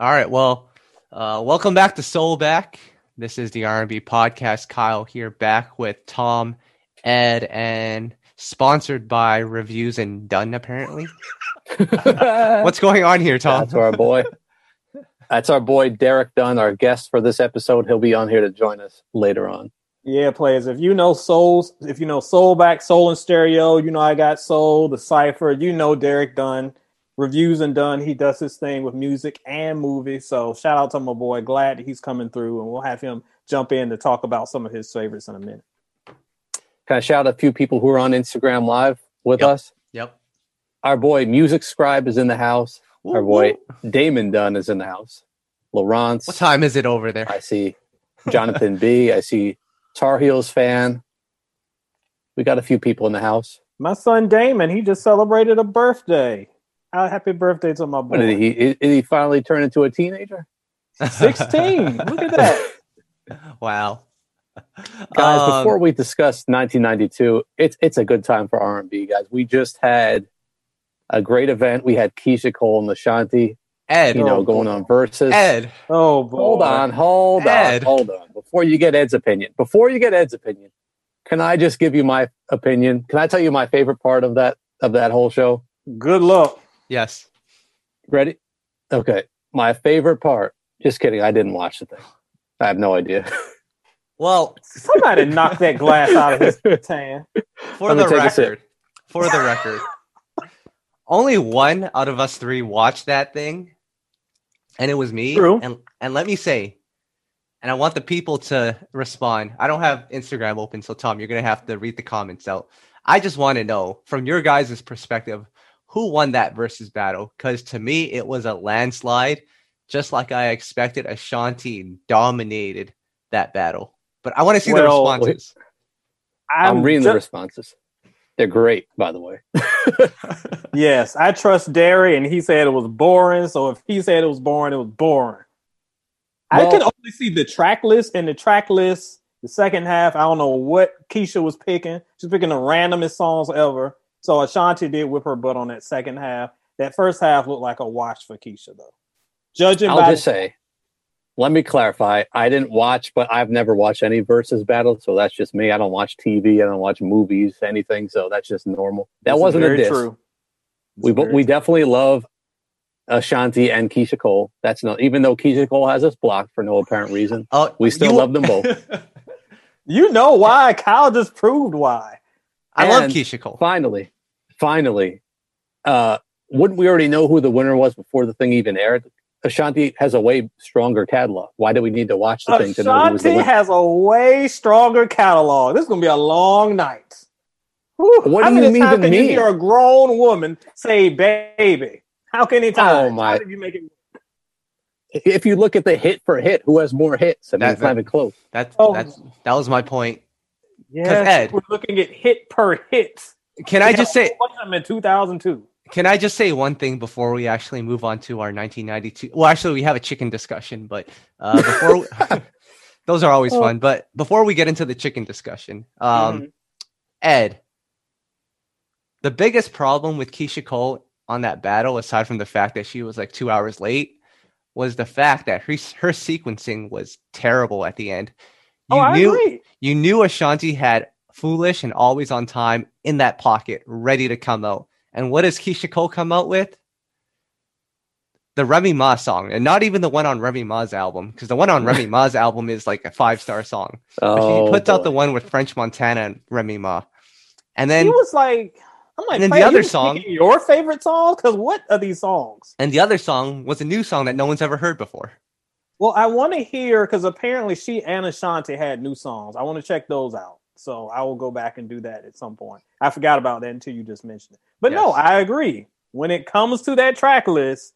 All right. Well, uh, welcome back to Soul Back. This is the R&B podcast. Kyle here, back with Tom, Ed, and sponsored by Reviews and Done. Apparently, what's going on here, Tom? That's our boy. That's our boy Derek Dunn, our guest for this episode. He'll be on here to join us later on. Yeah, players. If you know souls, if you know soul back, soul in stereo, you know I got soul, the cipher. You know Derek Dunn, reviews and done. He does his thing with music and movies. So shout out to my boy. Glad he's coming through, and we'll have him jump in to talk about some of his favorites in a minute. Can I shout out a few people who are on Instagram Live with Yep. us? Yep. Our boy Music Scribe is in the house. Our boy Damon Dunn is in the house. Laurence. What time is it over there? I see Jonathan B. I see Tar Heels fan. We got a few people in the house. My son Damon, he just celebrated a birthday. Uh, happy birthday to my What did boy. he? Did he finally turn into a teenager? 16. Look at that. Wow. Guys, Um, before we discuss 1992, it's it's a good time for R&B, guys. We just had a great event. We had Keyshia Cole and Ashanti, Ed, you know, Oh, going boy. on versus. Ed, Oh boy. Hold on, hold Ed. on, hold on. Before you get Ed's opinion, before you get Ed's opinion, can I just give you my opinion? Can I tell you my favorite part of that of that whole show? Good luck. Yes. Ready? Okay. My favorite part. Just kidding. I didn't watch the thing. I have no idea. Well, Somebody knocked that glass out of his tan. for the take a sip. record, for the record, only one out of us three watched that thing, and it was me. True. And and let me say, and I want the people to respond. I don't have Instagram open, so Tom, you're gonna have to read the comments out. I just want to know from your guys' perspective, who won that versus battle? Because to me, it was a landslide, just like I expected. Ashanti dominated that battle, but I want to see the responses. I'm, reading the responses. They're great, by the way. Yes, I trust Derry, and he said it was boring. So if he said it was boring, it was boring. I can only see the track list, and the track list, the second half, I don't know what Keyshia was picking. She's picking the randomest songs ever. So Ashanti did whip her butt on that second half. That first half looked like a wash for Keyshia, though. Judging by I'll by just say, let me clarify. I didn't watch, but I've never watched any versus battle, so that's just me. I don't watch TV. I don't watch movies, anything. So that's just normal. That This wasn't a very diss. true. This We very we true. definitely love Ashanti and Keyshia Cole. That's no, even though Keyshia Cole has us blocked for no apparent reason. Oh, We still love them both. You know why? Kyle just proved why. I love And Keyshia Cole. Finally, finally, uh, wouldn't we already know who the winner was before the thing even aired? Ashanti has a way stronger catalog. Why do we need to watch the thing to know who was the Ashanti winner? has a way stronger catalog. This is gonna be a long night. Whew. What How do you many times even can you mean? hear a grown woman say "baby"? How many times? Oh, my- How did you make it? If you look at the hit for hit, who has more hits? I mean, That- it's not even close. That's Oh. that's that was my point. Yes, Ed- we're looking at hit per hit. Can I just say What's them in 2002? can I just say one thing before we actually move on to our 1992? Well, actually we have a chicken discussion, but uh before those are always Oh. fun, but before we get into the chicken discussion, um Mhm. Ed, the biggest problem with Keyshia Cole on that battle, aside from the fact that she was like two hours late, was the fact that her, her sequencing was terrible at the end. You oh, I knew agree. you knew Ashanti had foolish and always on time in that pocket, ready to come out. And what does Keyshia Cole come out with? The Remy Ma song, and not even the one on Remy Ma's album, because the one on Remy Ma's album is like a five star song. But Oh, she puts out the one with French Montana and Remy Ma. And then he was like, I'm like, and then the other song- your favorite song? Because what are these songs? and the other song was a new song that no one's ever heard before. Well, I want to hear because apparently she and Ashanti had new songs. I want to check those out. So I will go back and do that at some point. I forgot about that until you just mentioned it. But no, I agree. When it comes to that track list,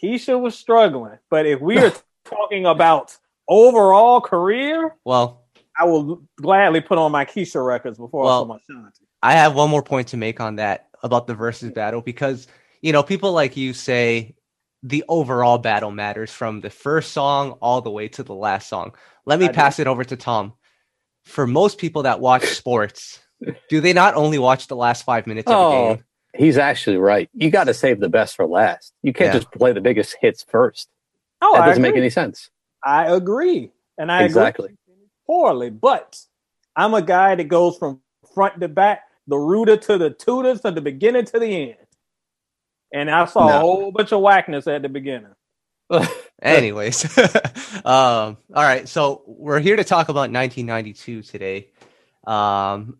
Keyshia was struggling. But if we are talking about overall career, Well, I will gladly put on my Keyshia records before Well, I put my Ashanti. I have one more point to make on that about the versus battle because you know people like you say the overall battle matters from the first song all the way to the last song. Let me I do. pass it over to Tom. For most people that watch sports, do they not only watch the last five minutes of a Oh, game? he's actually right. You got to save the best for last. You can't Yeah. just play the biggest hits first. Oh, that I doesn't make any sense. I agree, and I Exactly. agree poorly. But I'm a guy that goes from front to back, the rooter to the tutor, to the beginning to the end. And I saw a whole bunch of whackness at the beginning. Anyways, um, all right. So we're here to talk about 1992 today. Um,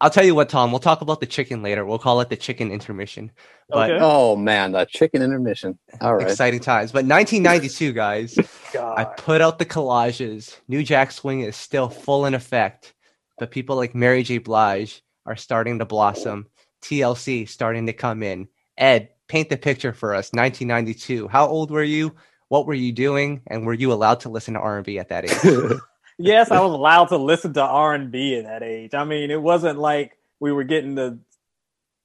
I'll tell you what, Tom. We'll talk about the chicken later. We'll call it the chicken intermission. But Okay. oh man, the chicken intermission. All right. exciting times. But 1992, guys. I put out the collages. New Jack Swing is still full in effect, but people like Mary J. Blige are starting to blossom. TLC starting to come in. Ed, paint the picture for us. 1992. How old were you? What were you doing? And were you allowed to listen to R&B at that age? Yes, I was allowed to listen to R and B at that age. I mean, it wasn't like we were getting the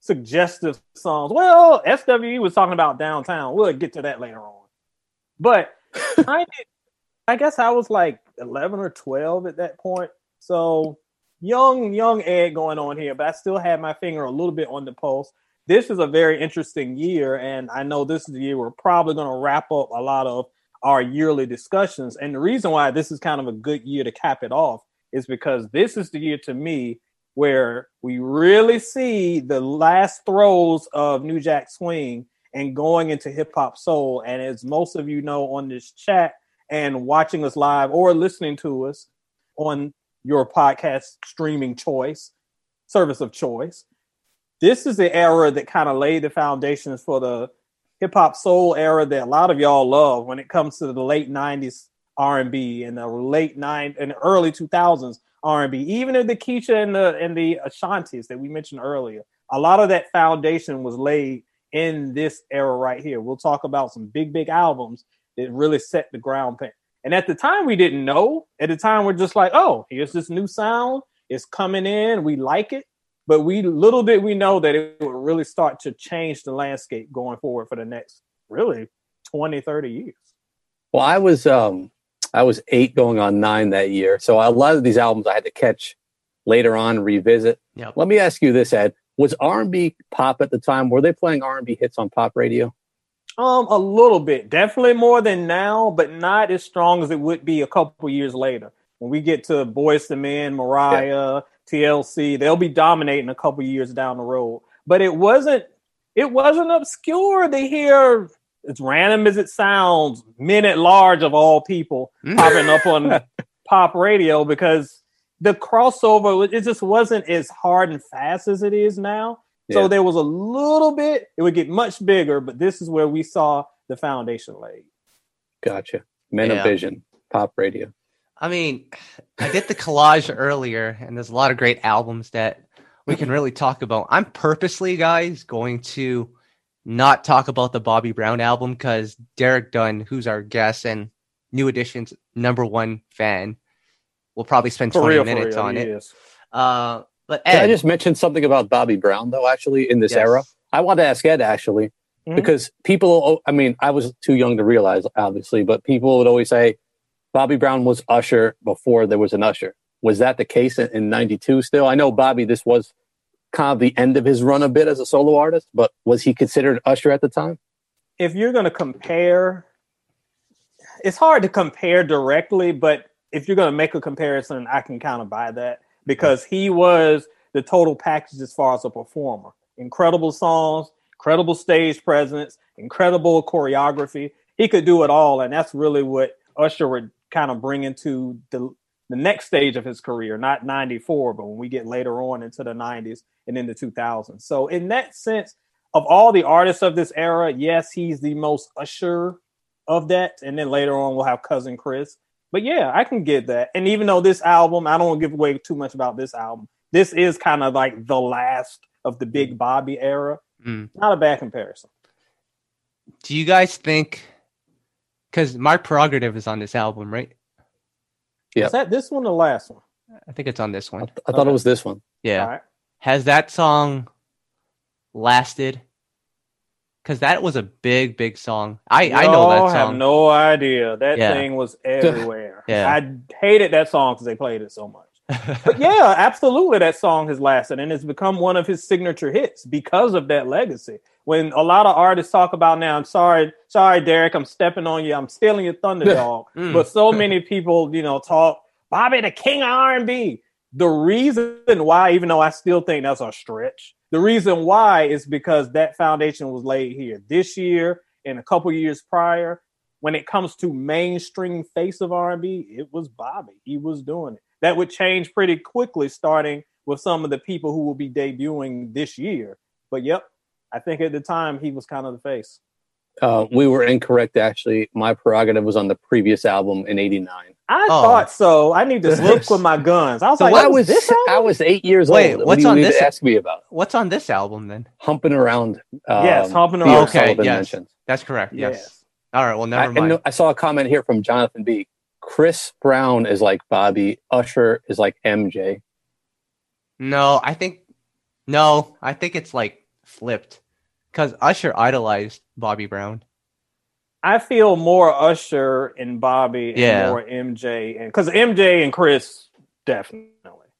suggestive songs. Well, SWV was talking about downtown. We'll get to that later on. But I, did- I guess I was like eleven or twelve at that point. So young, young Ed going on here, but I still had my finger a little bit on the pulse. This is a very interesting year, and I know this is the year we're probably going to wrap up a lot of our yearly discussions. And the reason why this is kind of a good year to cap it off is because this is the year to me where we really see the last throes of New Jack Swing and going into hip hop soul. And as most of you know on this chat and watching us live or listening to us on your podcast streaming choice, service of choice, this is the era that kind of laid the foundations for the hip hop soul era that a lot of y'all love when it comes to the late 90s R&B and the late nine and early 2000s R&B even in the Keyshia and the and the Ashantis that we mentioned earlier. A lot of that foundation was laid in this era right here. We'll talk about some big big albums that really set the ground plan and at the time we didn't know. At the time we're just like oh here's this new sound. It's coming in. We like it but we little did we know that it would really start to change the landscape going forward for the next really 20 30 years Well, I was um I was eight going on nine that year. So a lot of these albums I had to catch later on, revisit. Yep. Let me ask you this, Ed. Was R and B pop at the time? Were they playing R and B hits on pop radio? um a little bit definitely more than now but not as strong as it would be a couple years later when we get to Boyz II Men mariah tlc they'll be dominating a couple years down the road but it wasn't it wasn't obscure to hear as random as it sounds men at large of all people Mm. popping up on pop radio because the crossover it just wasn't as hard and fast as it is now. So there was a little bit, it would get much bigger, but this is where we saw the foundation laid. Gotcha. Men Yeah. of Vision, pop radio. I mean, I did the collage earlier, and there's a lot of great albums that we can really talk about. I'm purposely, guys, going to not talk about the Bobby Brown album because Derek Dunn, who's our guest and New Edition's number one fan, will probably spend 20 minutes on it. Uh, but Can I just mentioned something about Bobby Brown though? Actually, in this yes. era, I want to ask Ed actually Mhm. because people. I mean, I was too young to realize, obviously, but people would always say Bobby Brown was Usher before there was an Usher. Was that the case in- in '92? Still, I know Bobby. This was kind of the end of his run a bit as a solo artist, but was he considered Usher at the time? if you're going to compare, it's hard to compare directly, but if you're going to make a comparison, I can kind of buy that because he was the total package as far as a performer. Incredible songs, incredible stage presence, incredible choreography. He could do it all, and that's really what Usher would kind of bring into the the next stage of his career, not 94, but when we get later on into the 90s and into 2000s. So in that sense, of all the artists of this era, yes, he's the most Usher of that. And then later on, we'll have Cousin Chris. But yeah, I can get that. And even though this album, I don't want to give away too much about this album. This is kind of like the last of the Big Bobby era. Mm. Not a bad comparison. do you guys think? Because my prerogative is on this album, right? Yep. Is that this one or the last one? I think it's on this I, one. I thought Okay. it was this one. Yeah. All right. Has that song lasted? Because that was a big, big song. I I know Y'all that have song. no idea. That Yeah. thing was everywhere. Yeah. I hated that song because they played it so much. But yeah, absolutely. That song has lasted and it's become one of his signature hits because of that legacy. When a lot of artists talk about now, I'm sorry, sorry, Derek, I'm stepping on you, I'm stealing your thunder dog. Mm. but so many people, you know, talk Bobby the King of R&B. The reason why, even though I still think that's a stretch, the reason why is because that foundation was laid here this year and a couple years prior. When it comes to mainstream face of R&B, it was Bobby. He was doing it. That would change pretty quickly, starting with some of the people who will be debuting this year. But yep, I think at the time he was kind of the face. Uh, we were incorrect, actually. My prerogative was on the previous album in '89. I Oh. thought so. I need to stick Whoops. with my guns. I was So like, what I was this I was eight years Wait, old. What what's do you on need this- to ask me about? What's on this album then? Humping around. Um, Yes, Humping Around. Okay, Sullivan yes. mentioned. That's correct. Yes. Yes. All right. Well, I, never and mind. no- I saw a comment here from Jonathan B. Chris Brown is like Bobby. Usher is like MJ. No, I think no, I think it's like flipped because Usher idolized Bobby Brown. I feel more Usher and Bobby and Yeah. more MJ and because MJ and Chris definitely.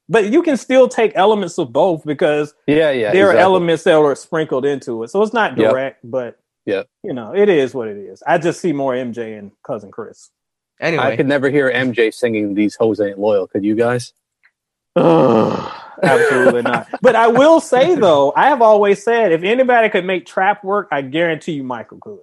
But you can still take elements of both because Yeah, yeah. there are elements that are sprinkled into it. So it's not Yep. direct, but yeah, you know, it is what it is. I just see more MJ and cousin Chris. Anyway, I could never hear MJ singing "These Hoes Ain't Loyal." Could you guys? Absolutely not. But I will say though, I have always said if anybody could make trap work, I guarantee you Michael could.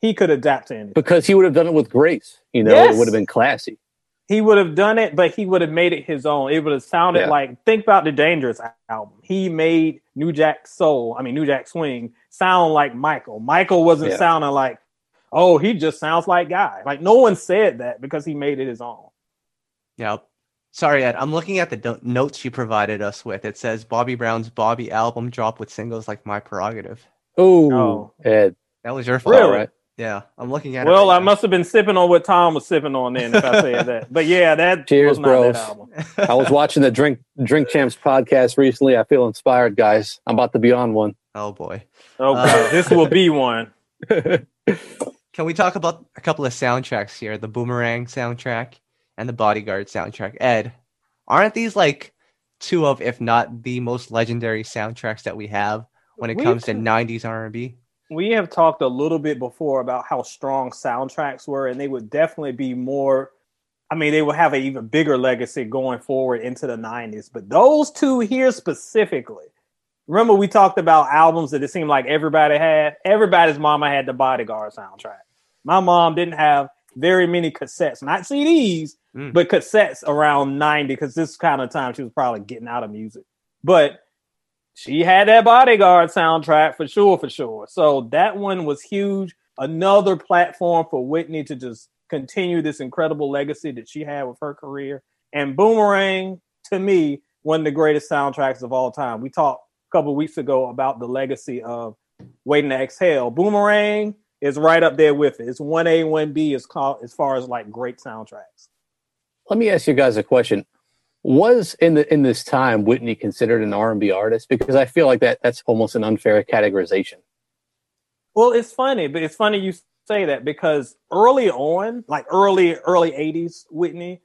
He could adapt to anything. Because he would have done it with grace. You know, Yes. it would have been classy. He would have done it, but he would have made it his own. It would have sounded Yeah. like think about the Dangerous album. He made New Jack Soul, I mean New Jack Swing, sound like Michael. Michael wasn't Yeah. sounding like, oh, he just sounds like Guy. Like no one said that because he made it his own. Yep. Sorry, Ed. I'm looking at the do- notes you provided us with. It says Bobby Brown's Bobby album drop with singles like My Prerogative. Ooh, Oh. Ed. That was your fault, Really? right? Yeah, I'm looking at it. Well, right I now. must have been sipping on what Tom was sipping on then if I said that. But yeah, that Cheers, was not bros. that album. I was watching the Drink Drink Champs podcast recently. I feel inspired, guys. I'm about to be on one. oh boy. Oh, Uh, this will be one. Can we talk about a couple of soundtracks here? The Boomerang soundtrack and the Bodyguard soundtrack. Ed, aren't these like two of, if not the most legendary soundtracks that we have when it We've- comes to '90s R&B? we have talked a little bit before about how strong soundtracks were, and they would definitely be more. I mean, they would have an even bigger legacy going forward into the 90s. But those two here specifically, remember we talked about albums that it seemed like everybody had? Everybody's mama had the Bodyguard soundtrack. My mom didn't have very many cassettes, not CDs, Mm. but cassettes around 90 because this kind of time she was probably getting out of music. But she had that bodyguard soundtrack for sure, for sure. So that one was huge. Another platform for Whitney to just continue this incredible legacy that she had with her career. And Boomerang, to me, one of the greatest soundtracks of all time. We talked couple weeks ago about the legacy of Waiting to Exhale. Boomerang is right up there with it. It's one A, one B as called as far as like great soundtracks. Let me ask you guys a question. Was in the in this time Whitney considered an R and B artist? Because I feel like that that's almost an unfair categorization. Well, it's funny, but it's funny you say that because early on, like early early '80s, Whitney,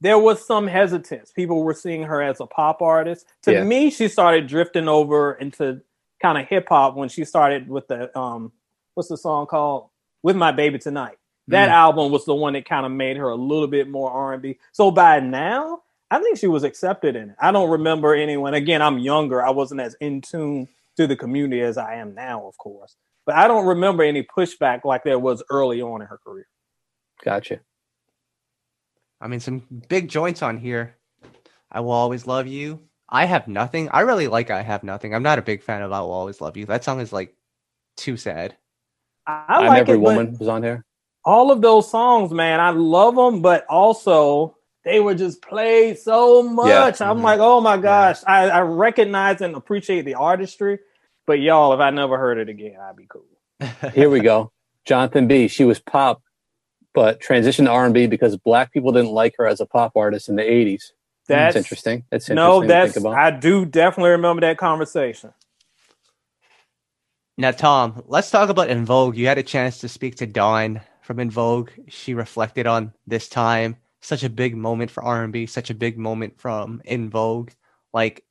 there was some hesitance. People were seeing her as a pop artist. To Yeah. me, she started drifting over into kind of hip hop when she started with the um, what's the song called "With My Baby Tonight." That Mm. album was the one that kind of made her a little bit more R&B. So by now, I think she was accepted in it. I don't remember anyone. Again, I'm younger. I wasn't as in tune to the community as I am now, of course. But I don't remember any pushback like there was early on in her career. Gotcha. I mean, some big joints on here. I will always love you. I have nothing. I really like I have nothing. I'm not a big fan of I will always love you. That song is like too sad. I, I I'm like every it, woman was on here. all of those songs, man, I love them, but also they were just played so much. I'm Mhm. like, oh my gosh, I, I recognize and appreciate the artistry, but y'all, if I never heard it again, I'd be cool. Here we go. Jonathan B. She was pop, but transitioned to R and B because black people didn't like her as a pop artist in the '80s. That's hmm, That's interesting. That's interesting No, to that's think about. I do definitely remember that conversation. Now, Tom, let's talk about En Vogue. You had a chance to speak to Dawn from En Vogue. She reflected on this time such a big moment for R&B, such a big moment from En Vogue. Like,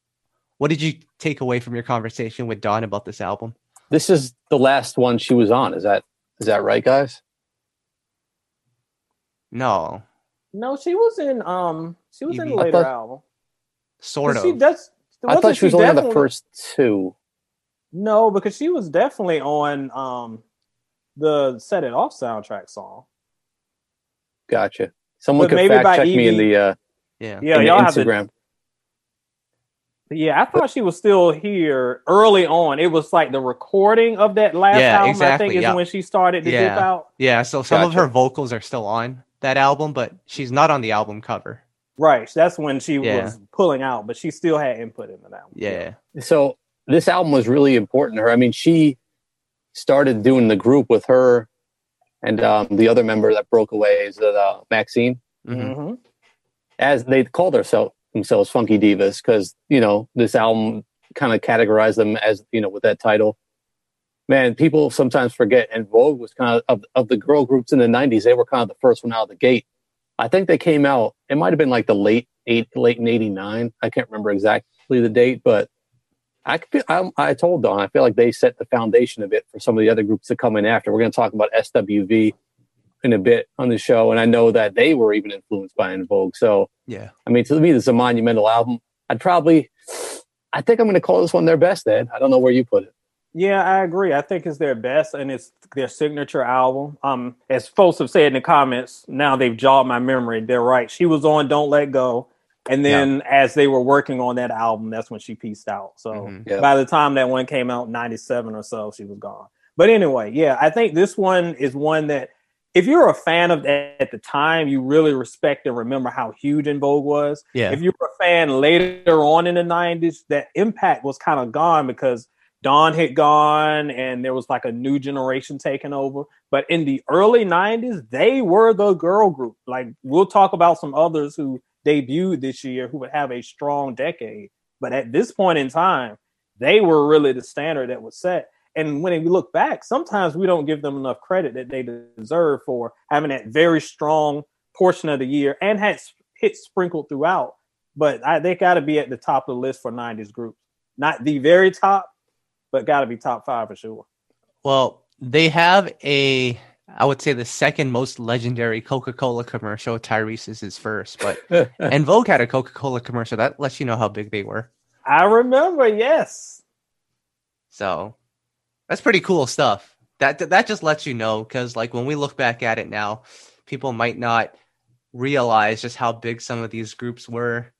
what did you take away from your conversation with Dawn about this album? This is the last one she was on. Is that is that right, guys? No, No, she was in um she was You in the I later thought- album. sort of. She does. I thought she was only on the first two. No, because she was definitely on um the Set It Off soundtrack song. Gotcha. Someone But could maybe fact by check me in Evie- the uh, yeah. Yeah, in the y'all have to Instagram. Yeah, I thought she was still here early on. It was like the recording of that last Yeah, album. I exactly, think is yeah. when she started to dip Yeah. out. Yeah, so some of Gotcha. her vocals are still on that album, but she's not on the album cover. Right, that's when she Yeah. was pulling out, but she still had input in the album. Yeah. So this album was really important to her. I mean, she started doing the group with her and um, the other member that broke away is uh, Maxine. Mhm. hmm as they called themselves themselves Funky Divas because you know this album kind of categorized them as you know with that title. Man, people sometimes forget, En Vogue was kind of, of of the girl groups in the '90s. They were kind of the first one out of the gate. I think they came out. It might have been like the late eight, late in '89. I can't remember exactly the date, but I could. I, I told Dawn. I feel like they set the foundation of it for some of the other groups to come in after. We're going to talk about SWV in a bit on the show, and I know that they were even influenced by En Vogue. So Yeah. I mean, to me, this is a monumental album. I'd probably, I think I'm going to call this one their best, Ed. I don't know where you put it. Yeah, I agree. I think it's their best and it's their signature album. Um, as folks have said in the comments, now they've jogged my memory. They're right. She was on Don't Let Go. And then as they were working on that album, that's when she pieced out. So Mhm. Yeah. by the time that one came out, 97 or so, she was gone. But anyway, yeah, I think this one is one that if you're a fan of that at the time, you really respect and remember how huge En Vogue was. Yeah. If you were a fan later on in the 90s, that impact was kind of gone because Dawn had gone and there was like a new generation taking over. But in the early 90s, they were the girl group. Like we'll talk about some others who debuted this year who would have a strong decade. But at this point in time, they were really the standard that was set. And when we look back, sometimes we don't give them enough credit that they deserve for having that very strong portion of the year and had hits sprinkled throughout. But I, they got to be at the top of the list for 90s groups. Not the very top, but got to be top five for sure. Well, they have a, I would say the second most legendary Coca Cola commercial. Tyrese is his first, but En Vogue had a Coca Cola commercial. That lets you know how big they were. I remember, yes. So that's pretty cool stuff. That that just lets you know because like when we look back at it now, people might not realize just how big some of these groups were,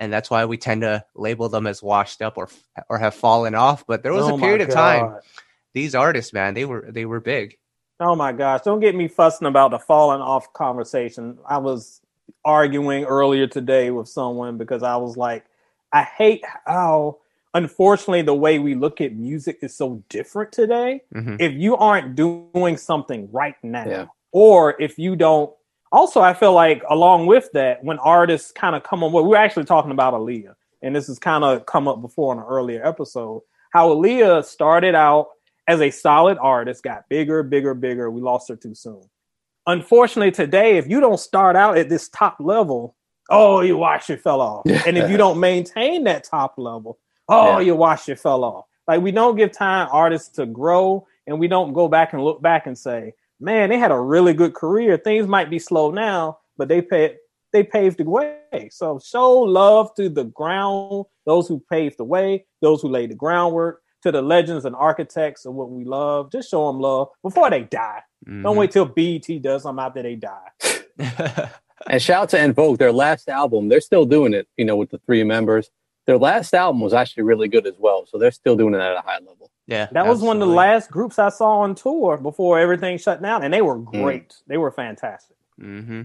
and that's why we tend to label them as washed up or or have fallen off. But there was Oh a period of time these artists, man, they were they were big. Oh my gosh. Don't get me fussing about the falling off conversation. I was arguing earlier today with someone because I was like, I hate how, unfortunately, the way we look at music is so different today. Mhm. If you aren't doing something right now, Yeah. or if you don't, also, I feel like along with that, when artists kind of come on, well, we're actually talking about Aaliyah, and this has kind of come up before in an earlier episode, how Aaliyah started out as a solid artist, got bigger, bigger, bigger. We lost her too soon. Unfortunately, today, if you don't start out at this top level, oh, you watch it fell off. and if you don't maintain that top level, oh, Yeah. you watch it fell off. Like we don't give time artists to grow, and we don't go back and look back and say, man, they had a really good career. Things might be slow now, but they pay, they paved the way. So show love to the ground, those who paved the way, those who laid the groundwork, to the legends and architects of what we love. Just show them love before they die. Don't Mhm. wait till BET does something after they die. and shout out to En Vogue, their last album. They're still doing it, you know, with the three members. Their last album was actually really good as well. So they're still doing it at a high level. yeah, That was one of the last groups I saw on tour before everything shut down, and they were great. They were fantastic. hmm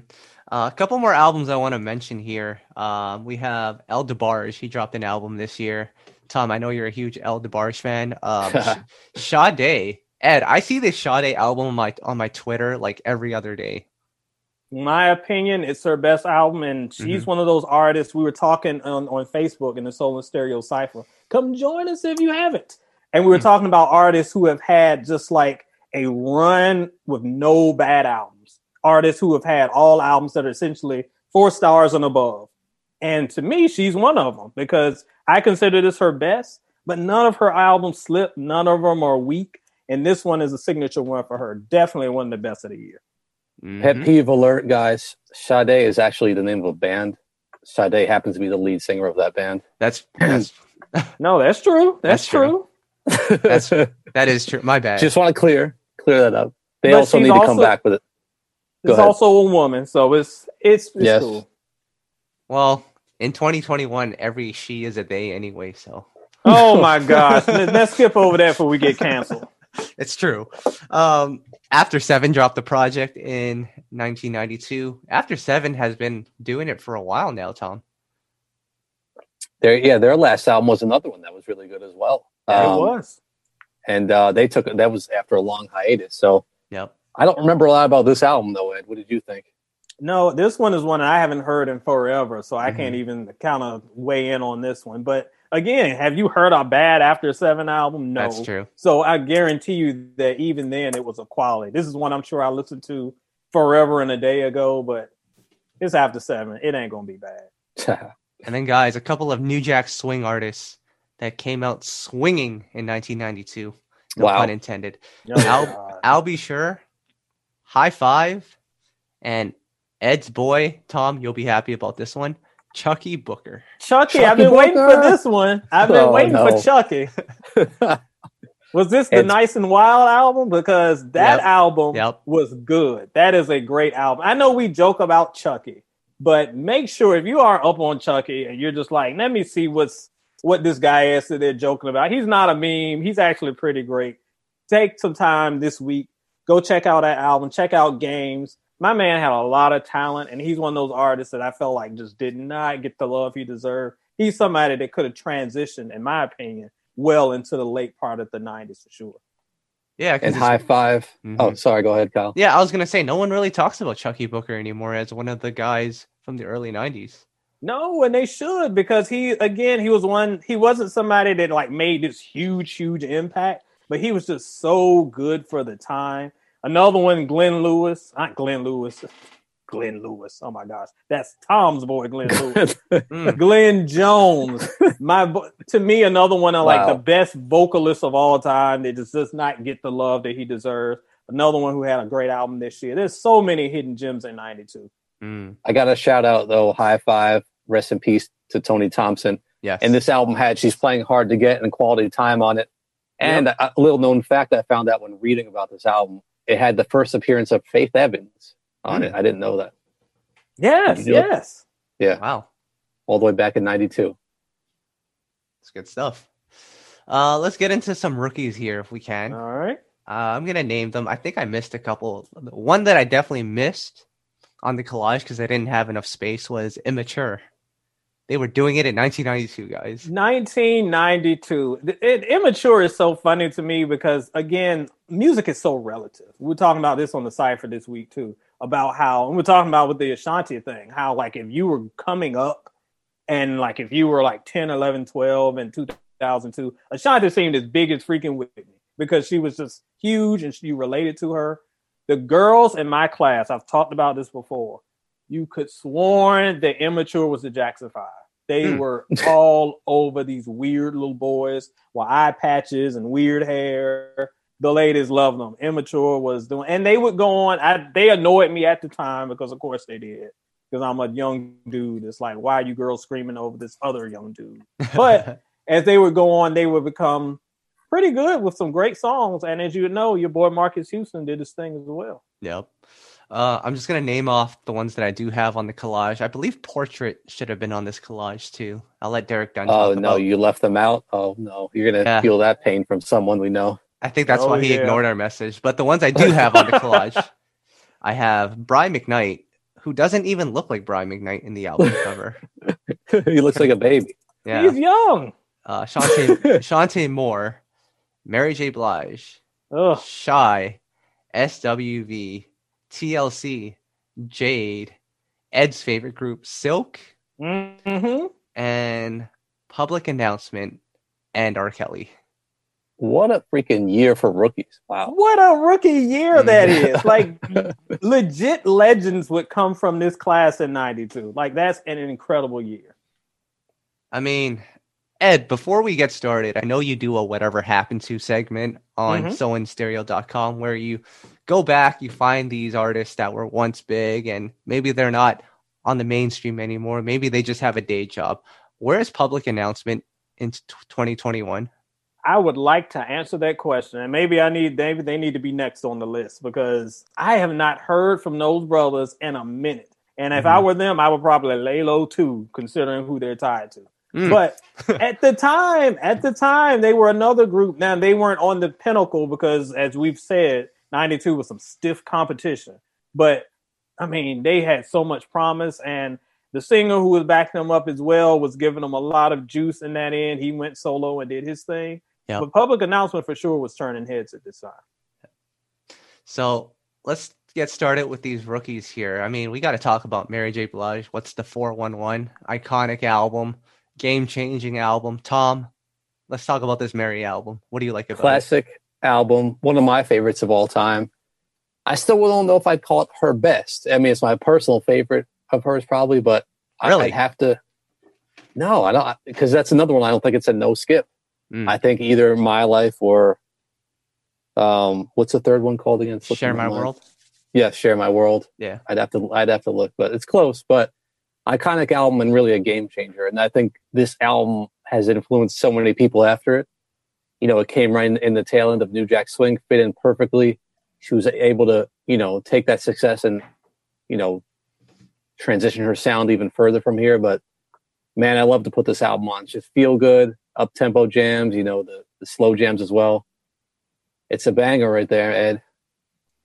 Uh, a couple more albums I want to mention here. Um, we have El DeBarge. He dropped an album this year. Tom, I know you're a huge El DeBarge fan. Um, Sade, Ed, I see this Sade album on my on my Twitter like every other day. My opinion, it's her best album, and she's Mhm. one of those artists. We were talking on, on Facebook in the Soul in Stereo Cipher. Come join us if you haven't. And we were Mhm. talking about artists who have had just like a run with no bad albums. artists who have had all albums that are essentially four stars and above. And to me, she's one of them because I consider this her best, but none of her albums slip. None of them are weak. And this one is a signature one for her. Definitely one of the best of the year. Mhm. Pet peeve alert, guys. Sade is actually the name of a band. Sade happens to be the lead singer of that band. That's that's No, that's true. That's, That's true. true. That's- that is true. My bad. Just want to clear clear that up. They But also need to come back with it. Go It's ahead. also a woman, so it's it's, it's Yes. cool. well, in 2021, every she is a they anyway, so Oh my gosh. Let- Let's skip over that before we get canceled. it's true. Um, After Seven dropped the project in 1992. After Seven has been doing it for a while now, Tom. Their yeah, their last album was another one that was really good as well. Yeah, Um, it was. and uh, they took that was after a long hiatus. So Yep. I don't remember a lot about this album though. Ed, what did you think? No, this one is one I haven't heard in forever, so I Mhm. can't even kind of weigh in on this one. But again, have you heard a bad After Seven album? No. That's true. So I guarantee you that even then it was a quality. This is one I'm sure I listened to forever and a day ago, but it's After Seven. It ain't gonna be bad. And then, guys, a couple of New Jack Swing artists that came out swinging in 1992. No Wow. pun intended. Oh, Al- God. I'll be sure. Hi-Five, and Ed's boy Tom. You'll be happy about this one. Chuckii Booker. Chuckii, Chuckii I've been waiting for this one. I've been Oh, waiting no. for Chuckii. Was this the It's- Nice and Wild album? Because that Yep. album Yep. was good. That is a great album. I know we joke about Chuckii, but make sure if you are up on Chuckii and you're just like, let me see what's what this guy is that they're joking about. He's not a meme. He's actually pretty great. Take some time this week. Go check out that album. Check out Games. My man had a lot of talent, and he's one of those artists that I felt like just did not get the love he deserved. He's somebody that could have transitioned, in my opinion, well into the late part of the '90s for sure. Yeah, and Hi-Five Mhm. Oh, sorry. Go ahead, Kyle. yeah. I was gonna say no one really talks about Chuckii Booker anymore as one of the guys from the early 90s. No, and they should because he again he was one he wasn't somebody that like made this huge huge impact, but he was just so good for the time. Another one, Glenn Lewis, not Glenn Lewis, Glenn Lewis. Oh my gosh, that's Tom's boy, Glenn Lewis. Mm, Glenn Jones, my bo- to me another one of like the best vocalists of all time that just does not get the love that he deserves. Another one who had a great album this year. There's so many hidden gems in '92. mm, I got a shout out though. Hi-Five. Rest in peace to Tony Thompson. yes. And this album had she's playing hard to get and quality time on it. And a, a little known fact I found out when reading about this album, it had the first appearance of Faith Evans on Hmm. it. I didn't know that. Yes, You know- yes. Yeah, wow. all the way back in '92. It's good stuff. Uh, let's get into some rookies here if we can. All right. Uh, I'm gonna name them. I think I missed a couple. One that I definitely missed on the collage because I didn't have enough space was immature. They were doing it in 1992, guys. 1992. It, immature is so funny to me because again, music is so relative. We We're talking about this on the cipher this week too about how and we're talking about with the Ashanti thing, how like if you were coming up and like if you were like 10, 11, 12 in 2002, Ashanti seemed as big as freaking Whitney because she was just huge and she related to her. The girls in my class, I've talked about this before. You could sworn that immature was the Jackson Five. They Hmm. were all over these weird little boys with eye patches and weird hair. The ladies loved them. Immature was doing, and they would go on. I, they annoyed me at the time because, of course, they did. Because I'm a young dude. It's like, why are you girls screaming over this other young dude? But as they would go on, they would become pretty good with some great songs. And as you know, your boy Marques Houston did his thing as well. yep. Uh, I'm just gonna name off the ones that I do have on the collage. I believe Portrait should have been on this collage too. I'll let Derek Dunn. Oh no, about- you left them out. Oh no, you're gonna Yeah. feel that pain from someone we know. I think that's Oh, why he yeah. ignored our message. But the ones I do have on the collage, I have Brian McKnight, who doesn't even look like Brian McKnight in the album cover. he looks like a baby. Yeah. He's young. Uh, Chanté, Chanté Moore, Mary J. Blige, Ugh. Shai, SWV, TLC, Jade, Ed's favorite group, Silk, hmm and Public Announcement, and R. Kelly. What a freaking year for rookies! Wow. What a rookie year that is. Like legit legends would come from this class in 92. Like that's an incredible year. I mean, Ed, before we get started, I know you do a whatever happened to segment on Mhm. soulinstereo.com where you go back, you find these artists that were once big and maybe they're not on the mainstream anymore. Maybe they just have a day job. Where is public announcement in 2021? I would like to answer that question, and maybe I need maybe they need to be next on the list because I have not heard from those brothers in a minute. And if I Mhm. were them, I would probably lay low too, considering who they're tied to. Mm. But at the time, at the time, they were another group. Now they weren't on the pinnacle because, as we've said, '92 was some stiff competition. But I mean, they had so much promise, and the singer who was backing them up as well was giving them a lot of juice in that end. He went solo and did his thing. Yeah. But public announcement for sure was turning heads at this time. So let's get started with these rookies here. I mean, we got to talk about Mary J. Blige. What's the 411? Iconic album, game changing album. Tom, let's talk about this Mary album. What do you like about it? Classic album, one of my favorites of all time. I still don't know if I'd call it her best. I mean, it's my personal favorite of hers, probably, but I- Really? I'd have to. No, I don't, because that's another one. I don't think it's a no skip. Mm. I think either My Life or um, what's the third one called again? Share My mind. World. Yeah, Share My World. Yeah. I'd have to I'd have to look, but it's close. But iconic album and really a game changer. And I think this album has influenced so many people after it. You know, it came right in, the tail end of New Jack Swing, fit in perfectly. She was able to, you know, take that success and, you know, transition her sound even further from here. But man, I love to put this album on. It's just feel good, up tempo jams, you know, the, the slow jams as well. It's a banger right there, Ed.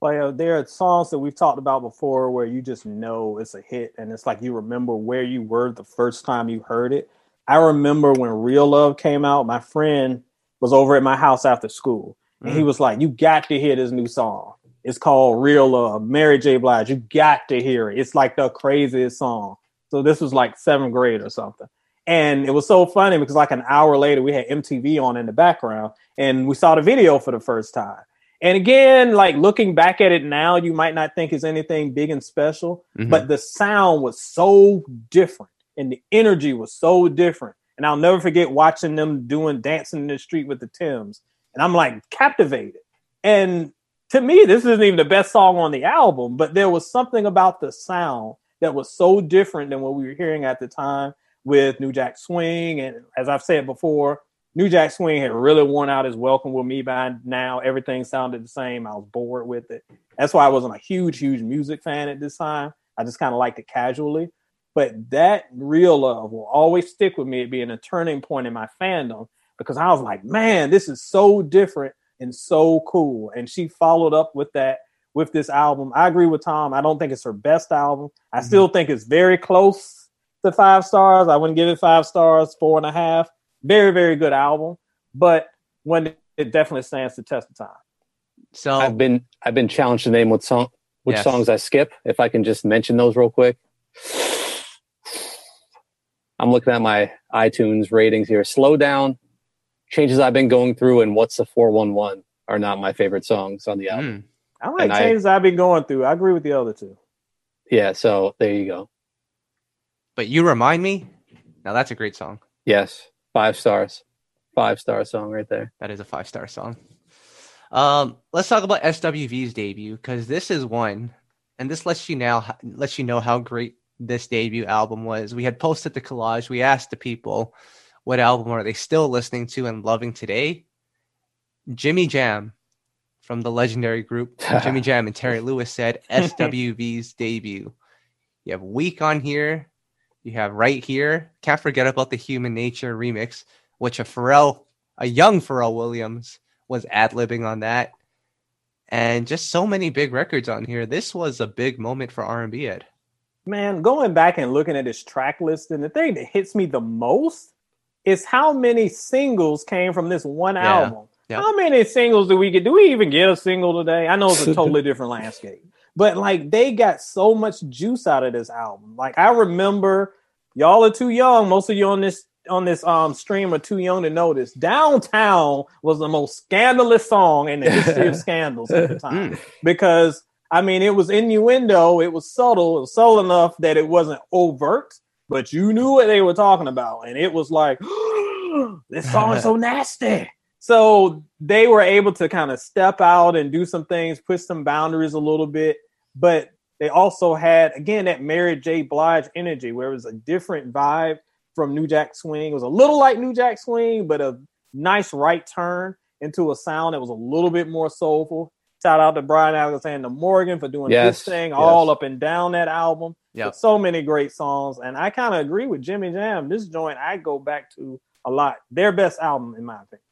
Well, uh, there are songs that we've talked about before where you just know it's a hit, and it's like you remember where you were the first time you heard it. I remember when Real Love came out. My friend was over at my house after school, and he Mm. was like, "You got to hear this new song. It's called Real Love, Mary J. Blige. You got to hear it. It's like the craziest song." So this was like seventh grade or something, and it was so funny because like an hour later we had MTV on in the background, and we saw the video for the first time. And again, like looking back at it now, you might not think it's anything big and special, Mhm. but the sound was so different and the energy was so different. And I'll never forget watching them doing dancing in the street with the Tims. And I'm like captivated. And to me, this isn't even the best song on the album, but there was something about the sound that was so different than what we were hearing at the time with New Jack Swing. And as I've said before, New Jack Swing had really worn out his welcome with me by now. Everything sounded the same. I was bored with it. That's why I wasn't a huge, huge music fan at this time. I just kind of liked it casually. But that real love will always stick with me. It being a turning point in my fandom because I was like, man, this is so different and so cool. And she followed up with that with this album. I agree with Tom. I don't think it's her best album. I Mhm. still think it's very close to five stars. I wouldn't give it five stars, four and a half. Very, very good album. But when it definitely stands the test of time. So I've been I've been challenged to name what song which Yes. songs I skip. If I can just mention those real quick. I'm looking at my iTunes ratings here. Slow down, changes I've been going through, and what's the 411 are not my favorite songs on the album. mm, I like And I- changes I've been going through. I agree with the other two. Yeah, so there you go. but you remind me. Now that's a great song. Yes, five stars, five star song right there. That is a five star song. Um, let's talk about SWV's debut because this is one, and this lets you now lets you know how great this debut album was. We had posted the collage. We asked the people what album are they still listening to and loving today. Jimmy Jam from the legendary group Jimmy Jam and Terry Lewis said SWV's debut. You have Weak on here. You have Right Here. Can't forget about the Human Nature remix, which a Pharrell, a young Pharrell Williams, was ad libbing on that. And just so many big records on here. This was a big moment for R&B, Ed. Man, going back and looking at this track list, and the thing that hits me the most is how many singles came from this one Yeah. album. Yeah. How many singles do we get? Do we even get a single today? I know it's a totally different landscape, but like they got so much juice out of this album. Like I remember, y'all are too young. Most of you on this on this um stream are Too Young to Notice. Downtown was the most scandalous song in the history of scandals at the time because I mean it was innuendo, it was subtle, it was subtle enough that it wasn't overt, but you knew what they were talking about, and it was like this song is so nasty. So they were able to kind of step out and do some things, push some boundaries a little bit, but they also had again that Mary J. Blige energy, where it was a different vibe from New Jack Swing. It was a little like New Jack Swing, but a nice right turn into a sound that was a little bit more soulful. Shout out to Brian Alexander Morgan for doing Yes, this thing yes. all up and down that album. With so many great songs, and I kind of agree with Jimmy Jam. This joint I go back to a lot. Their best album, in my opinion.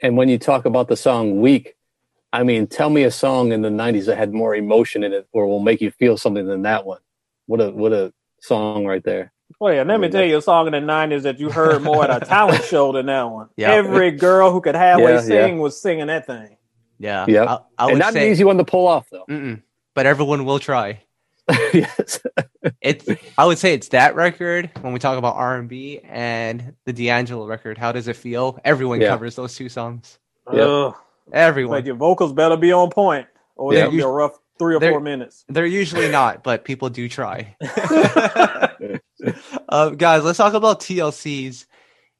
And when you talk about the song "Weak," I mean, tell me a song in the '90s that had more emotion in it, or will make you feel something than that one. What a what a song right there. Well, yeah, let me mean, tell you a song in the '90s that you heard more at a talent show than that one. Yeah. Every girl who could halfway Yeah, sing was singing that thing. Yeah. Yep. I, I and not say, an easy one to pull off, though. Mm-mm. but everyone will try. yes. It's. I would say it's that record when we talk about R and B and the D'Angelo record. How does it feel? Everyone Yeah. covers those two songs. Yep. Ugh. Everyone. But your vocals better be on point, or Yeah. it'll be a rough three or They're- four minutes. They're usually not, but people do try. uh, guys, let's talk about TLC's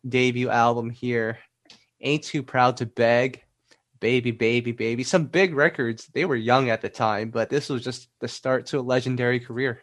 debut album here. Ain't Too Proud to Beg, Baby, Baby, Baby. Some big records. They were young at the time, but this was just the start to a legendary career.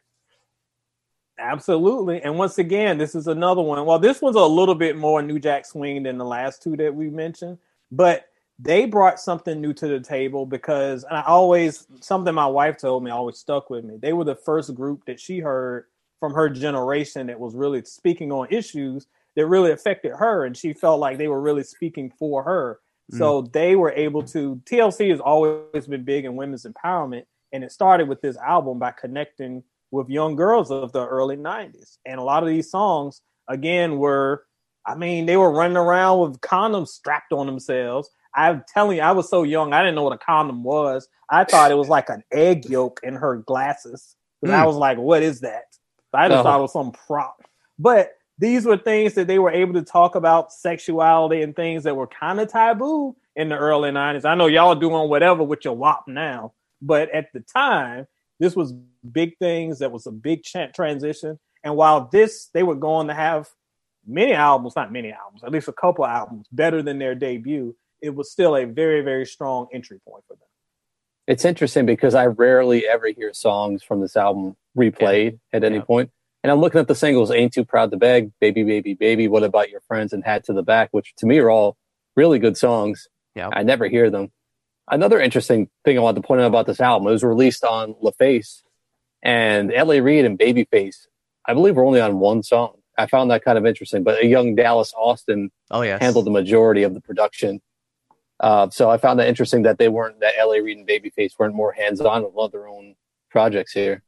Absolutely. And once again, this is another one. Well, this one's a little bit more New Jack Swing than the last two that we mentioned, but they brought something new to the table because and I always something my wife told me always stuck with me. They were the first group that she heard from her generation that was really speaking on issues that really affected her and she felt like they were really speaking for her. Mm. So they were able to TLC has always been big in women's empowerment and it started with this album by connecting with young girls of the early 90s. And a lot of these songs, again, were, I mean, they were running around with condoms strapped on themselves. I'm telling you, I was so young, I didn't know what a condom was. I thought it was like an egg yolk in her glasses. 'Cause I Mm. was like, what is that? I just Oh. thought it was some prop. But these were things that they were able to talk about sexuality and things that were kind of taboo in the early 90s. I know y'all doing whatever with your WAP now, but at the time, this was big things. That was a big cha- transition. And while this, they were going to have many albums, not many albums, at least a couple albums better than their debut, it was still a very, very strong entry point for them. It's interesting because I rarely ever hear songs from this album replayed at any Yeah. point. And I'm looking at the singles Ain't Too Proud to Beg, Baby, Baby, Baby, What About Your Friends, and Hat to the Back, which to me are all really good songs. Yeah. I never hear them. Another interesting thing I want to point out about this album, it was released on LaFace and L.A. Reid and Babyface, I believe, were only on one song. I found that kind of interesting, but a young Dallas Austin Oh yes. handled the majority of the production. Uh, so I found that interesting that they weren't that LA Reid and Babyface weren't more hands on with their own projects here.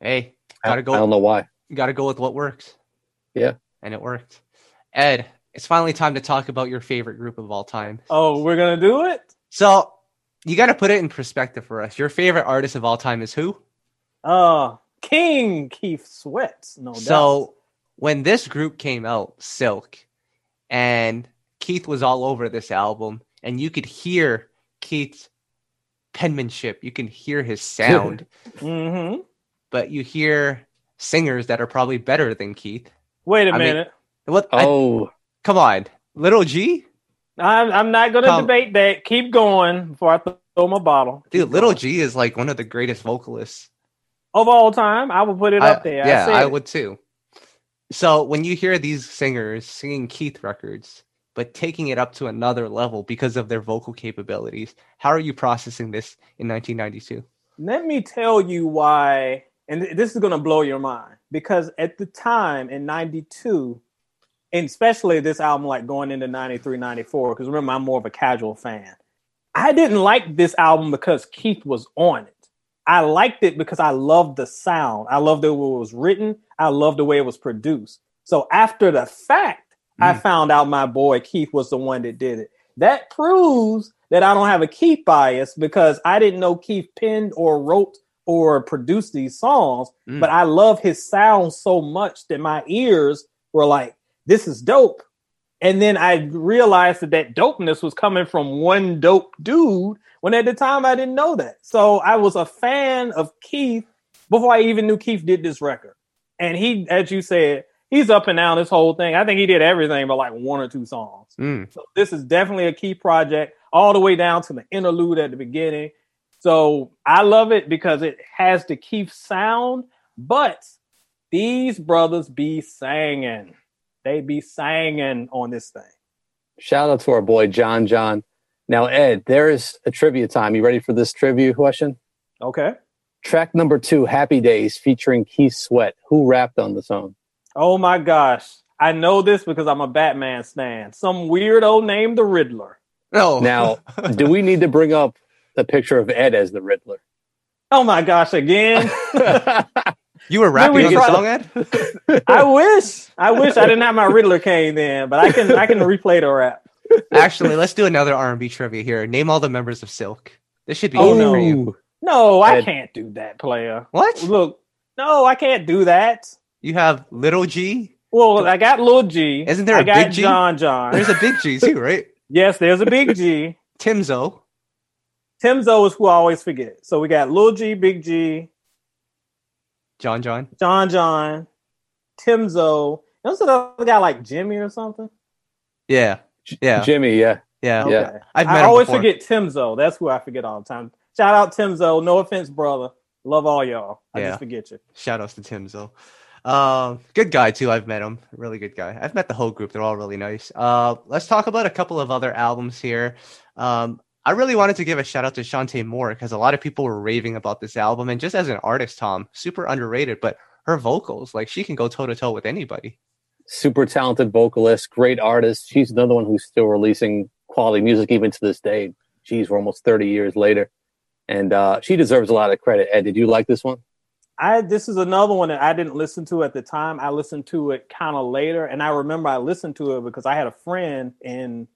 Hey, gotta go. I don't know why. Gotta go with what works. Yeah. And it worked. Ed, it's finally time to talk about your favorite group of all time. Oh, we're going to do it? So you got to put it in perspective for us. Your favorite artist of all time is who? Uh, King Keith Sweat, no doubt. So when this group came out, Silk, and Keith was all over this album, and you could hear Keith's penmanship, you can hear his sound, mm-hmm. but you hear singers that are probably better than Keith. Wait a I mean- minute. What? I- Oh, come on, Little G, I'm, I'm not going to Come- debate that. Keep going before I throw my bottle. dude. Keep Little going. G is like one of the greatest vocalists. of all time, I will put it I- up there. yeah, said I would too. So when you hear these singers singing Keith records, but taking it up to another level because of their vocal capabilities, how are you processing this in 1992? Let me tell you why, and this is going to blow your mind because at the time in 92, and especially this album, like going into 93, 94, because remember, I'm more of a casual fan. I didn't like this album because Keith was on it. I liked it because I loved the sound. I loved the way it was written. I loved the way it was produced. So after the fact, I Mm. found out my boy Keith was the one that did it. That proves that I don't have a Keith bias because I didn't know Keith penned or wrote or produced these songs, Mm. but I love his sound so much that my ears were like, this is dope. And then I realized that that dopeness was coming from one dope dude when at the time I didn't know that. So I was a fan of Keith before I even knew Keith did this record. And he, as you said, he's up and down this whole thing. I think he did everything but like one or two songs. Mm. So this is definitely a key project, all the way down to the interlude at the beginning. So I love it because it has the Keith sound, but these brothers be singing. They be singing on this thing. Shout out to our boy John John. Now, Ed, there is a trivia time. You ready for this trivia question? Okay. Track number two, Happy Days, featuring Keith Sweat. Who rapped on the song? Oh my gosh. I know this because I'm a Batman stan. Some weirdo named the Riddler. No. Now, do we need to bring up the picture of Ed as the Riddler? Oh my gosh, again. you were rapping we on the song, Ed? I wish. I wish I didn't have my Riddler cane then, but I can I can replay the rap. Actually, let's do another R&B trivia here. Name all the members of Silk. This should be Oh, easy no. for you. No, I Ed- can't do that, player. What? Look, no, I can't do that. You have Little G. Well, I got Lil G. Isn't there I a got Big G? John John. There's a Big G too, right? yes, there's a Big G. Timzo. Timzo is who I always forget. So we got Lil G, Big G, John John. John John, Timzo. There's another guy like Jimmy or something. Yeah. Yeah. Jimmy, yeah. Yeah. Yeah. Okay. I've met I always before. forget Timzo. That's who I forget all the time. Shout out Timzo. No offense, brother. Love all y'all. I Yeah. just forget you. Shout outs to Timzo. Um, good guy too. I've met him. Really good guy. I've met the whole group. They're all really nice. Uh, let's talk about a couple of other albums here. Um, I really wanted to give a shout out to Chanté Moore because a lot of people were raving about this album, and just as an artist, Tom, super underrated. But her vocals, like she can go toe to toe with anybody. Super talented vocalist, great artist. She's another one who's still releasing quality music even to this day. Geez, we're almost 30 years later. And uh, she deserves a lot of credit. Ed, did you like this one? I this is another one that I didn't listen to at the time. I listened to it kind of later, and I remember I listened to it because I had a friend in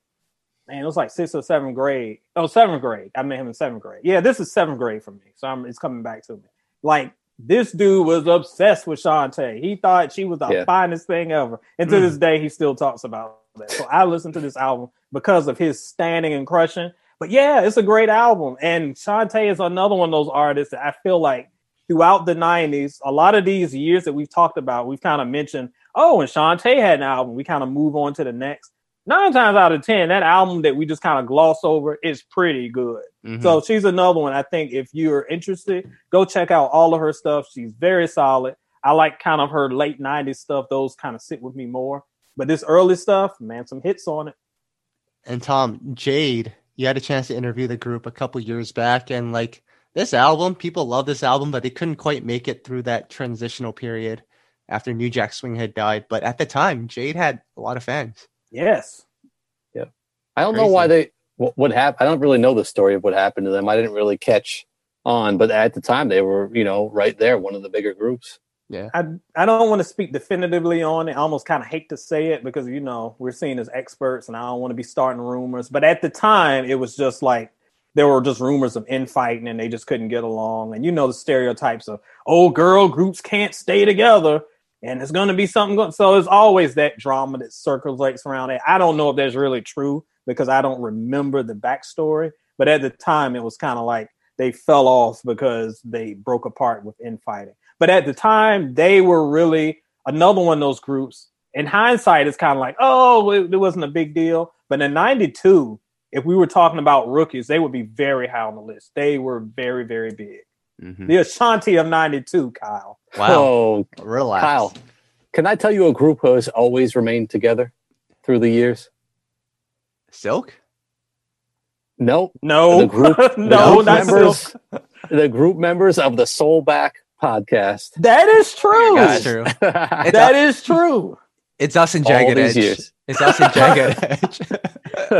man, it was like sixth or seventh grade. Oh, seventh grade. I met him in seventh grade. Yeah, this is seventh grade for me, so I'm, it's coming back to me. Like this dude was obsessed with Chanté. He thought she was the Yeah. finest thing ever, and to Mm. this day, he still talks about that. So I listened to this album because of his standing and crushing. But yeah, it's a great album, and Chanté is another one of those artists that I feel like throughout the 90s, a lot of these years that we've talked about, we've kind of mentioned, oh, and Chanté had an album, we kind of move on to the next. Nine times out of 10, that album that we just kind of gloss over is pretty good. Mhm. So she's another one. I think if you're interested, go check out all of her stuff. She's very solid. I like kind of her late 90s stuff. Those kind of sit with me more. But this early stuff, man, some hits on it. And Tom, Jade, you had a chance to interview the group a couple years back, and like this album, people love this album, but they couldn't quite make it through that transitional period after New Jack Swing had died. But at the time, Jade had a lot of fans. Yes. Yeah. I don't know why they what, what happened. I don't really know the story of what happened to them. I didn't really catch on, but at the time they were, you know, right there, one of the bigger groups. Yeah. I I don't want to speak definitively on it. I almost kind of hate to say it because you know we're seen as experts, and I don't want to be starting rumors. But at the time, it was just like there were just rumors of infighting, and they just couldn't get along. And you know the stereotypes of oh, girl groups can't stay together, and it's going to be something. So it's always that drama that circulates around it. I don't know if that's really true because I don't remember the backstory. But at the time, it was kind of like they fell off because they broke apart with infighting. But at the time, they were really another one of those groups. In hindsight, it's kind of like, oh, it, it wasn't a big deal. But in '92, if we were talking about rookies, they would be very high on the list. They were very, very big. Mhm. The Ashanti of '92, Kyle. Wow. Oh, Relax. Kyle, can I tell you a group who has always remained together through the years? Silk? Nope. No, The group- no, the not members, Silk. the group members of the Soulback podcast. That is true. That's true. That is true. it's us and Jagged Edge. years. It's us and Jagged Edge.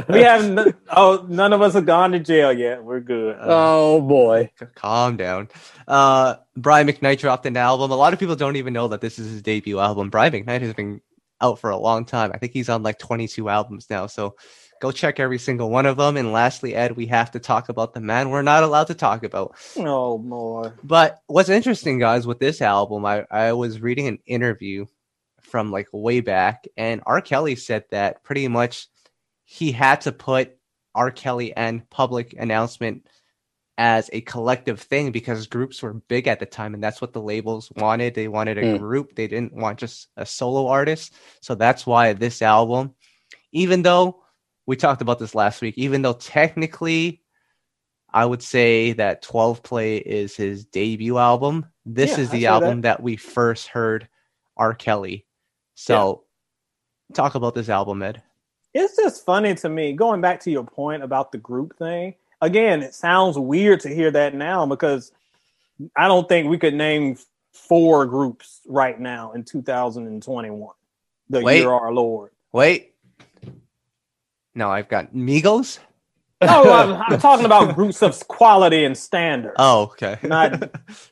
We have n- oh, none of us have gone to jail yet. We're good. oh boy. Calm down. Uh, Brian McKnight dropped an album. A lot of people don't even know that this is his debut album. Brian McKnight has been out for a long time. I think he's on like 22 albums now. So go check every single one of them. And lastly, Ed, we have to talk about the man we're not allowed to talk about. No more. But what's interesting, guys, with this album, I, I was reading an interview from like way back. And R. Kelly said that pretty much he had to put R. Kelly and public announcement as a collective thing because groups were big at the time and that's what the labels wanted. They wanted a mm. group. They didn't want just a solo artist. So that's why this album, even though we talked about this last week, even though technically I would say that 12 Play is his debut album, this yeah, is the album that. that. we first heard R. Kelly. So yeah. talk about this album, Ed. It's just funny to me, going back to your point about the group thing again, it sounds weird to hear that now because I don't think we could name four groups right now in 2021. The wait, year our Lord. Wait. No, I've got Migos. No, I'm, I'm, talking about groups of quality and standard. Oh, okay. not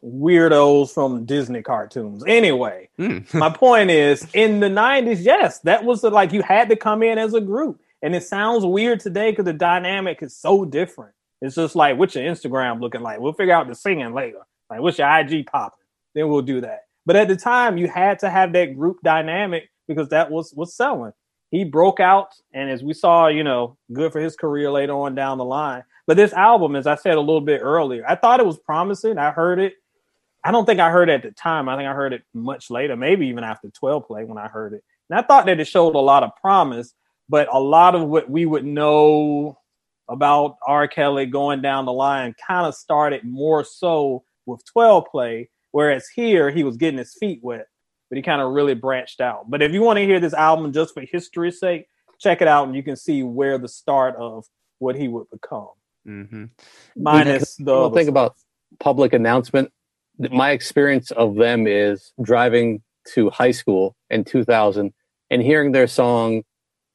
weirdos from Disney cartoons. Anyway, mm. my point is in the 90s, yes, that was the, like you had to come in as a group. And it sounds weird today because the dynamic is so different. It's just like, what's your Instagram looking like? We'll figure out the singing later. Like, what's your IG popping? Then we'll do that. But at the time, you had to have that group dynamic because that was was selling. He broke out, and as we saw, you know, good for his career later on down the line. But this album, as I said a little bit earlier, I thought it was promising. I heard it. I don't think I heard it at the time. I think I heard it much later, maybe even after 12 play when I heard it. And I thought that it showed a lot of promise but a lot of what we would know about R. Kelly going down the line kind of started more so with 12 play, whereas here he was getting his feet wet, but he kind of really branched out. But if you want to hear this album just for history's sake, check it out and you can see where the start of what he would become. Mm-hmm. Minus the think about public announcement. My experience of them is driving to high school in 2000 and hearing their song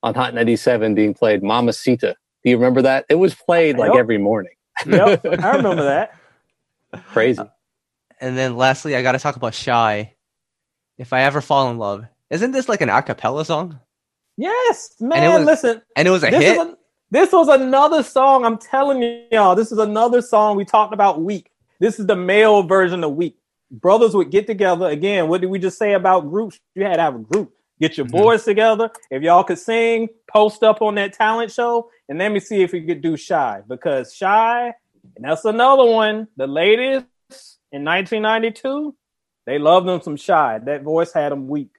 on Hot 97 being played Mamacita. Do you remember that? It was played like every morning. yep, I remember that. Crazy. Uh, and then lastly, I got to talk about Shai. If I ever fall in love, isn't this like an acapella song? Yes, man. Was, listen, and it was a hit. A, this was another song. I'm telling y'all, this is another song we talked about. Weak. This is the male version of Weak. Brothers would get together again. What did we just say about groups? You had to have a group. Get your mm-hmm. boys together. If y'all could sing, post up on that talent show, and let me see if you could do Shai. Because Shai, and that's another one. The latest in 1992, they loved them some Shai. That voice had them weak.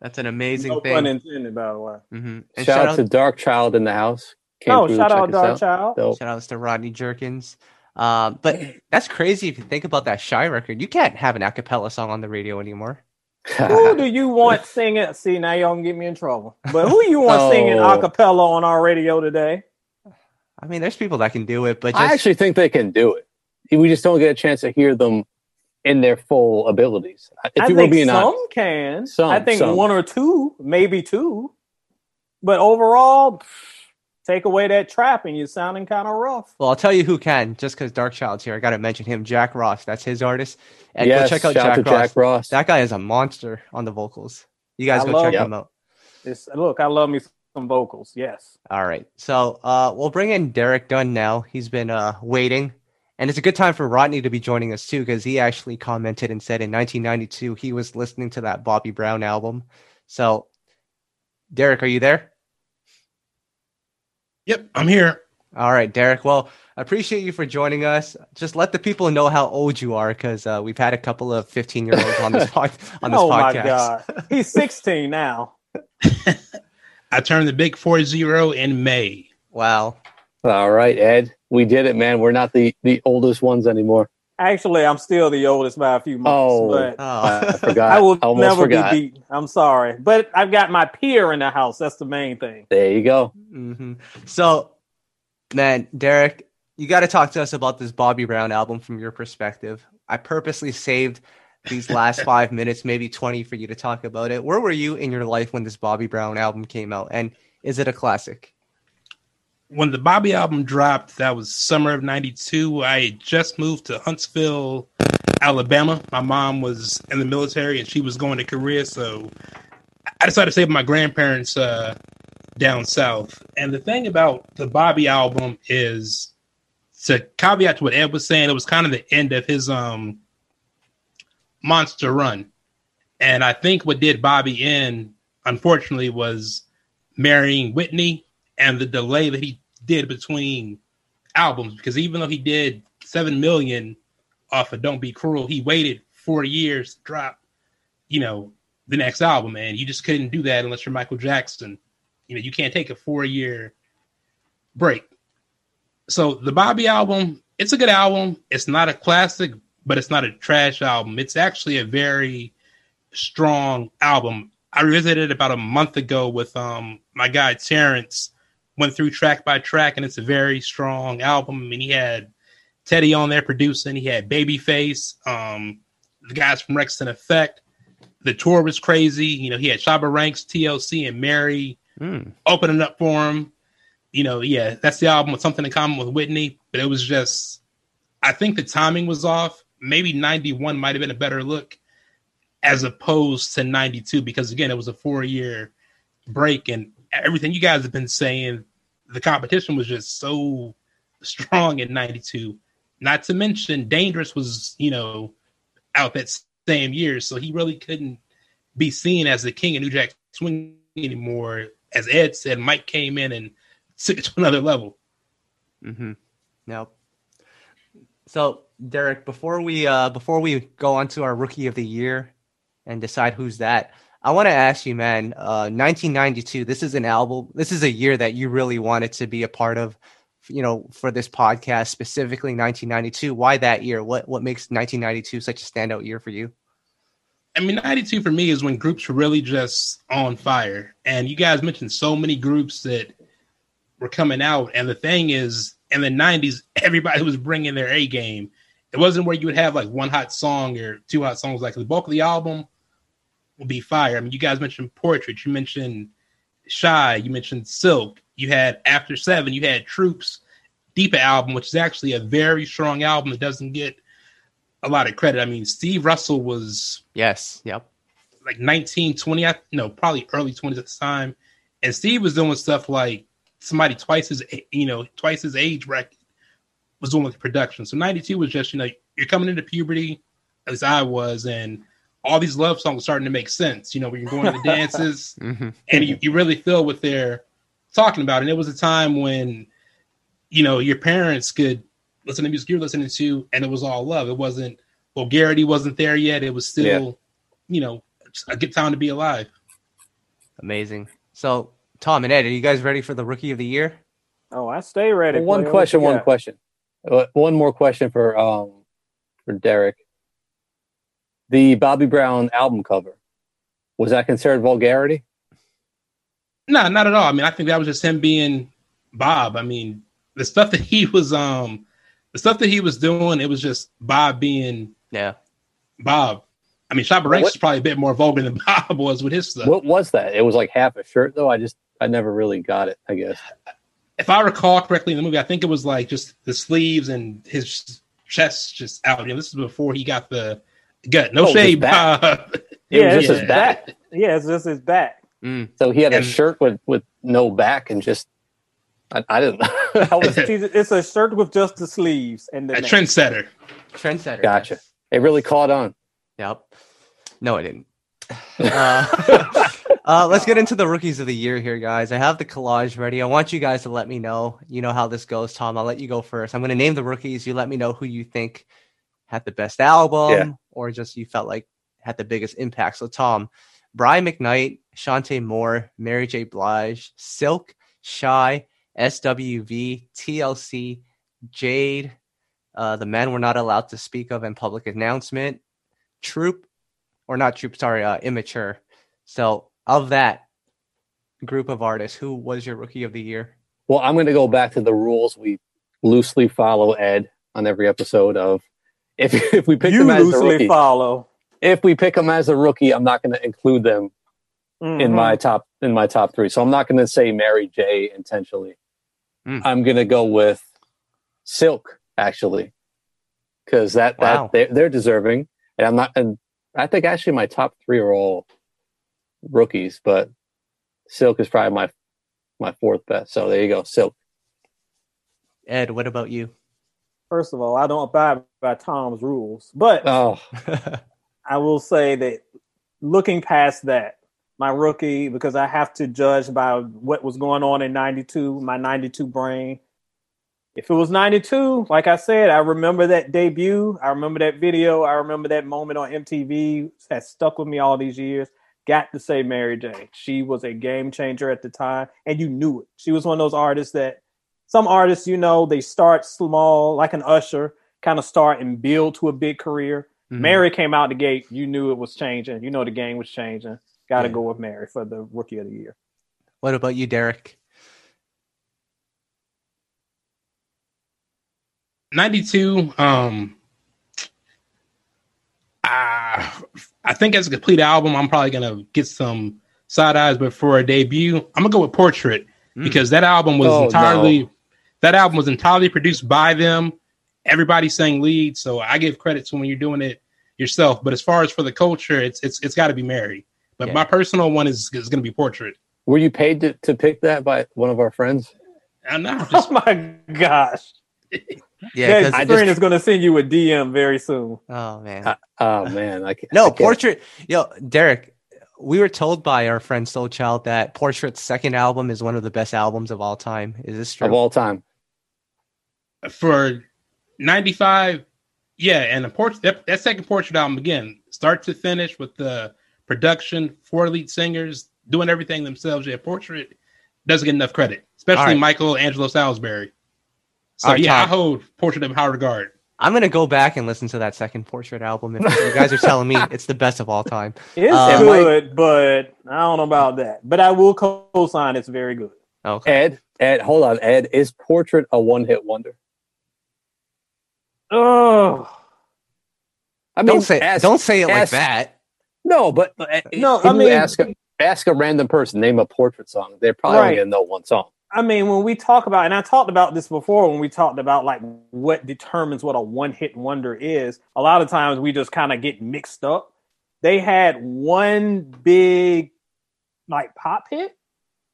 That's an amazing no thing. pun intended, by the way. Mm-hmm. Shout, shout, out to Darkchild in the house. Came oh, shout out Dark out. Child. Dope. Shout outs to Rodney Jerkins. Um, but that's crazy if you think about that Shai record. You can't have an acapella song on the radio anymore who do you want singing? See, now y'all gonna get me in trouble. But who you want oh. singing a cappella on our radio today? I mean, there's people that can do it, but just... I actually think they can do it. We just don't get a chance to hear them in their full abilities. If I you think some honest. can. Some, I think some. one or two, maybe two. But overall, take away that trap and you're sounding kind of rough. Well, I'll tell you who can, just because Darkchild's here. I got to mention him, Jac Ross. That's his artist. And yes, go check out Jac Ross. Jac, Ross. That guy is a monster on the vocals. You guys I go check him out. It's, look, I love me some vocals. Yes. All right. So uh, we'll bring in Derek Dunn now. He's been uh, waiting. And it's a good time for Rodney to be joining us too, because he actually commented and said in 1992 he was listening to that Bobby Brown album. So, Derek, are you there? Yep, I'm here. All right, Derek. Well, I appreciate you for joining us. Just let the people know how old you are, because uh, we've had a couple of 15 year olds on this pod- on this oh podcast. my god, he's 16 now. I turned the big four zero in May. Wow. All right, Ed, we did it, man. We're not the the oldest ones anymore. Actually, I'm still the oldest by a few months. Oh, but oh. I forgot. I will never forgot. be beaten. I'm sorry, but I've got my peer in the house. That's the main thing. There you go. Mm-hmm. So, man, Derek, you got to talk to us about this Bobby Brown album from your perspective. I purposely saved these last five minutes, maybe 20, for you to talk about it. Where were you in your life when this Bobby Brown album came out? And is it a classic? When the Bobby album dropped, that was summer of '92. I just moved to Huntsville, Alabama. My mom was in the military and she was going to Korea, so I decided to stay with my grandparents uh, down south. And the thing about the Bobby album is, to caveat to what Ed was saying, it was kind of the end of his um, monster run. And I think what did Bobby in, unfortunately, was marrying Whitney and the delay that he did between albums. Because even though he did seven million off of Don't Be Cruel, he waited four years to drop, you know, the next album, and you just couldn't do that unless you're Michael Jackson. You know, you can't take a four year break. So the Bobby album, it's a good album. It's not a classic, but it's not a trash album. It's actually a very strong album. I revisited it about a month ago with um my guy Terrence. Went through track by track, and it's a very strong album. I mean, he had Teddy on there producing. He had Babyface, um, the guys from Wreckx-n-Effect. The tour was crazy. You know, he had Shabba Ranks, TLC, and Mary Mm. opening up for him. You know, yeah, that's the album with something in common with Whitney, but it was just, I think the timing was off. Maybe 91 might have been a better look as opposed to 92, because again, it was a four year break and everything you guys have been saying, the competition was just so strong in 92. Not to mention, Dangerous was, you know, out that same year, so he really couldn't be seen as the king of New Jack Swing anymore. As Ed said, Mike came in and took it to another level. Mm-hmm. Nope. So, Derek, before we uh before we go on to our rookie of the year and decide who's that, I want to ask you, man. Uh, 1992. This is an album. This is a year that you really wanted to be a part of. You know, for this podcast specifically, 1992. Why that year? What what makes 1992 such a standout year for you? I mean, 92 for me is when groups were really just on fire. And you guys mentioned so many groups that were coming out. And the thing is, in the 90s, everybody was bringing their A game. It wasn't where you would have like one hot song or two hot songs. Like the bulk of the album would be fire. I mean, you guys mentioned Portrait, you mentioned Shai, you mentioned Silk, you had After Seven, you had Troops, Deepa album, which is actually a very strong album that doesn't get a lot of credit. I mean, Steve Russell was Yes. Yep. like 19, 20, I- no, probably early 20s at the time. And Steve was doing stuff like somebody twice his, you know, twice his age bracket was doing with production. So 92 was just, you know, you're coming into puberty, as I was, and all these love songs starting to make sense, you know, when you're going to the dances Mm-hmm. and you, you really feel what they're talking about. And it was a time when, you know, your parents could listen to music you're listening to, and it was all love. It wasn't vulgarity wasn't there yet. It was still, Yeah. you know, a good time to be alive. Amazing. So, Tom and Ed, are you guys ready for the rookie of the year? Oh, I stay ready. Well, one question, one question. Uh, One more question for um for Derek. The Bobby Brown album cover was that considered vulgarity? No, not at all. I mean, I think that was just him being Bob. I mean, the stuff that he was um the stuff that he was doing, it was just Bob being Yeah. Bob. I mean, Shabba Ranks What- is probably a bit more vulgar than Bob was with his stuff. What was that? It was like half a shirt though. I just I never really got it. I guess. if I recall correctly in the movie, I think it was like just the sleeves and his chest just out. You know, this is before he got the gut. No Oh, shade, his back. Bob. Yeah, was it's just his back. Yeah, it's just his back. Mm. So he had a shirt with with no back and just I, I didn't know. Was- It's a shirt with just the sleeves and the a neck. trendsetter. Trendsetter. Gotcha. yes. it really caught on. Yep. No, I didn't. Uh, uh, let's get into the rookies of the year here, guys. I have the collage ready. I want you guys to let me know. You know how this goes, Tom. I'll let you go first. I'm going to name the rookies. You let me know who you think had the best album Yeah. Or just you felt like had the biggest impact. So, Tom, Brian McKnight, Chanté Moore, Mary J. Blige, Silk, Shai, SWV, TLC, Jade, uh, the men were not allowed to speak of in public announcement, Troop, or not Troop, sorry, uh, Immature. So, of that group of artists, who was your rookie of the year? Well, I'm going to go back to the rules we loosely follow Ed on every episode of if if we pick you them as a loosely rookie, follow. if we pick them as a rookie, I'm not going to include them in Mhm. my top in my top three. So I'm not going to say Mary J intentionally. Mm. I'm going to go with Silk actually, because that Wow. that they're, they're deserving, and I'm not. And I think actually my top three are all rookies, but Silk is probably my my fourth best. So there you go, Silk. Ed, what about you? First of all, I don't abide by Tom's rules, but Oh, I will say that looking past that, my rookie, because I have to judge by what was going on in 92, my 92 brain. If it was 92, like I said, I remember that debut. I remember that video. I remember that moment on MTV that stuck with me all these years. Got to say Mary J. She was a game changer at the time, and you knew it. She was one of those artists that some artists, you know, they start small, like an usher, kind of start and build to a big career. Mhm. Mary came out the gate. You knew it was changing. You know the game was changing. Got to Yeah. go with Mary for the rookie of the year. What about you, Derek? 92 um I, I think as a complete album i'm probably gonna get some side eyes but for a debut i'm gonna go with portrait Mm. because that album was Oh, entirely no. That album was entirely produced by them everybody sang lead so i give credit to when you're doing it yourself but as far as for the culture it's it's it's got to be mary but Yeah. my personal one is is gonna be portrait Were you paid to, to pick that by one of our friends? i know just Oh my gosh. Yeah, that 'cause- I friend just- is going to send you a DM very soon. oh man. Uh, Oh man, I can't. I No, can't- Portrait. Yo, Derek, we were told by our friend Soul Child that Portrait's second album is one of the best albums of all time. Is this true? of all time. For 95 yeah and the portrait that, that second portrait album again start to finish with the production four lead singers doing everything themselves yeah portrait doesn't get enough credit especially All right. michael angelo saulsberry so All right, yeah i hold portrait in high regard I'm gonna go back and listen to that second Portrait album. If you guys are telling me it's the best of all time, It's Uh, good, but I don't know about that. But I will co-sign it's very good. okay. Ed, Ed, hold on, Ed. Is Portrait a one-hit wonder? Oh I mean, Don't say ask- don't say it like that. No, but uh, No, I mean- ask a, ask a random person, name a Portrait song. They're probably only Right. gonna know one song. I mean, when we talk about, and I talked about this before when we talked about like what determines what a one hit wonder is, a lot of times we just kind of get mixed up. They had one big like pop hit.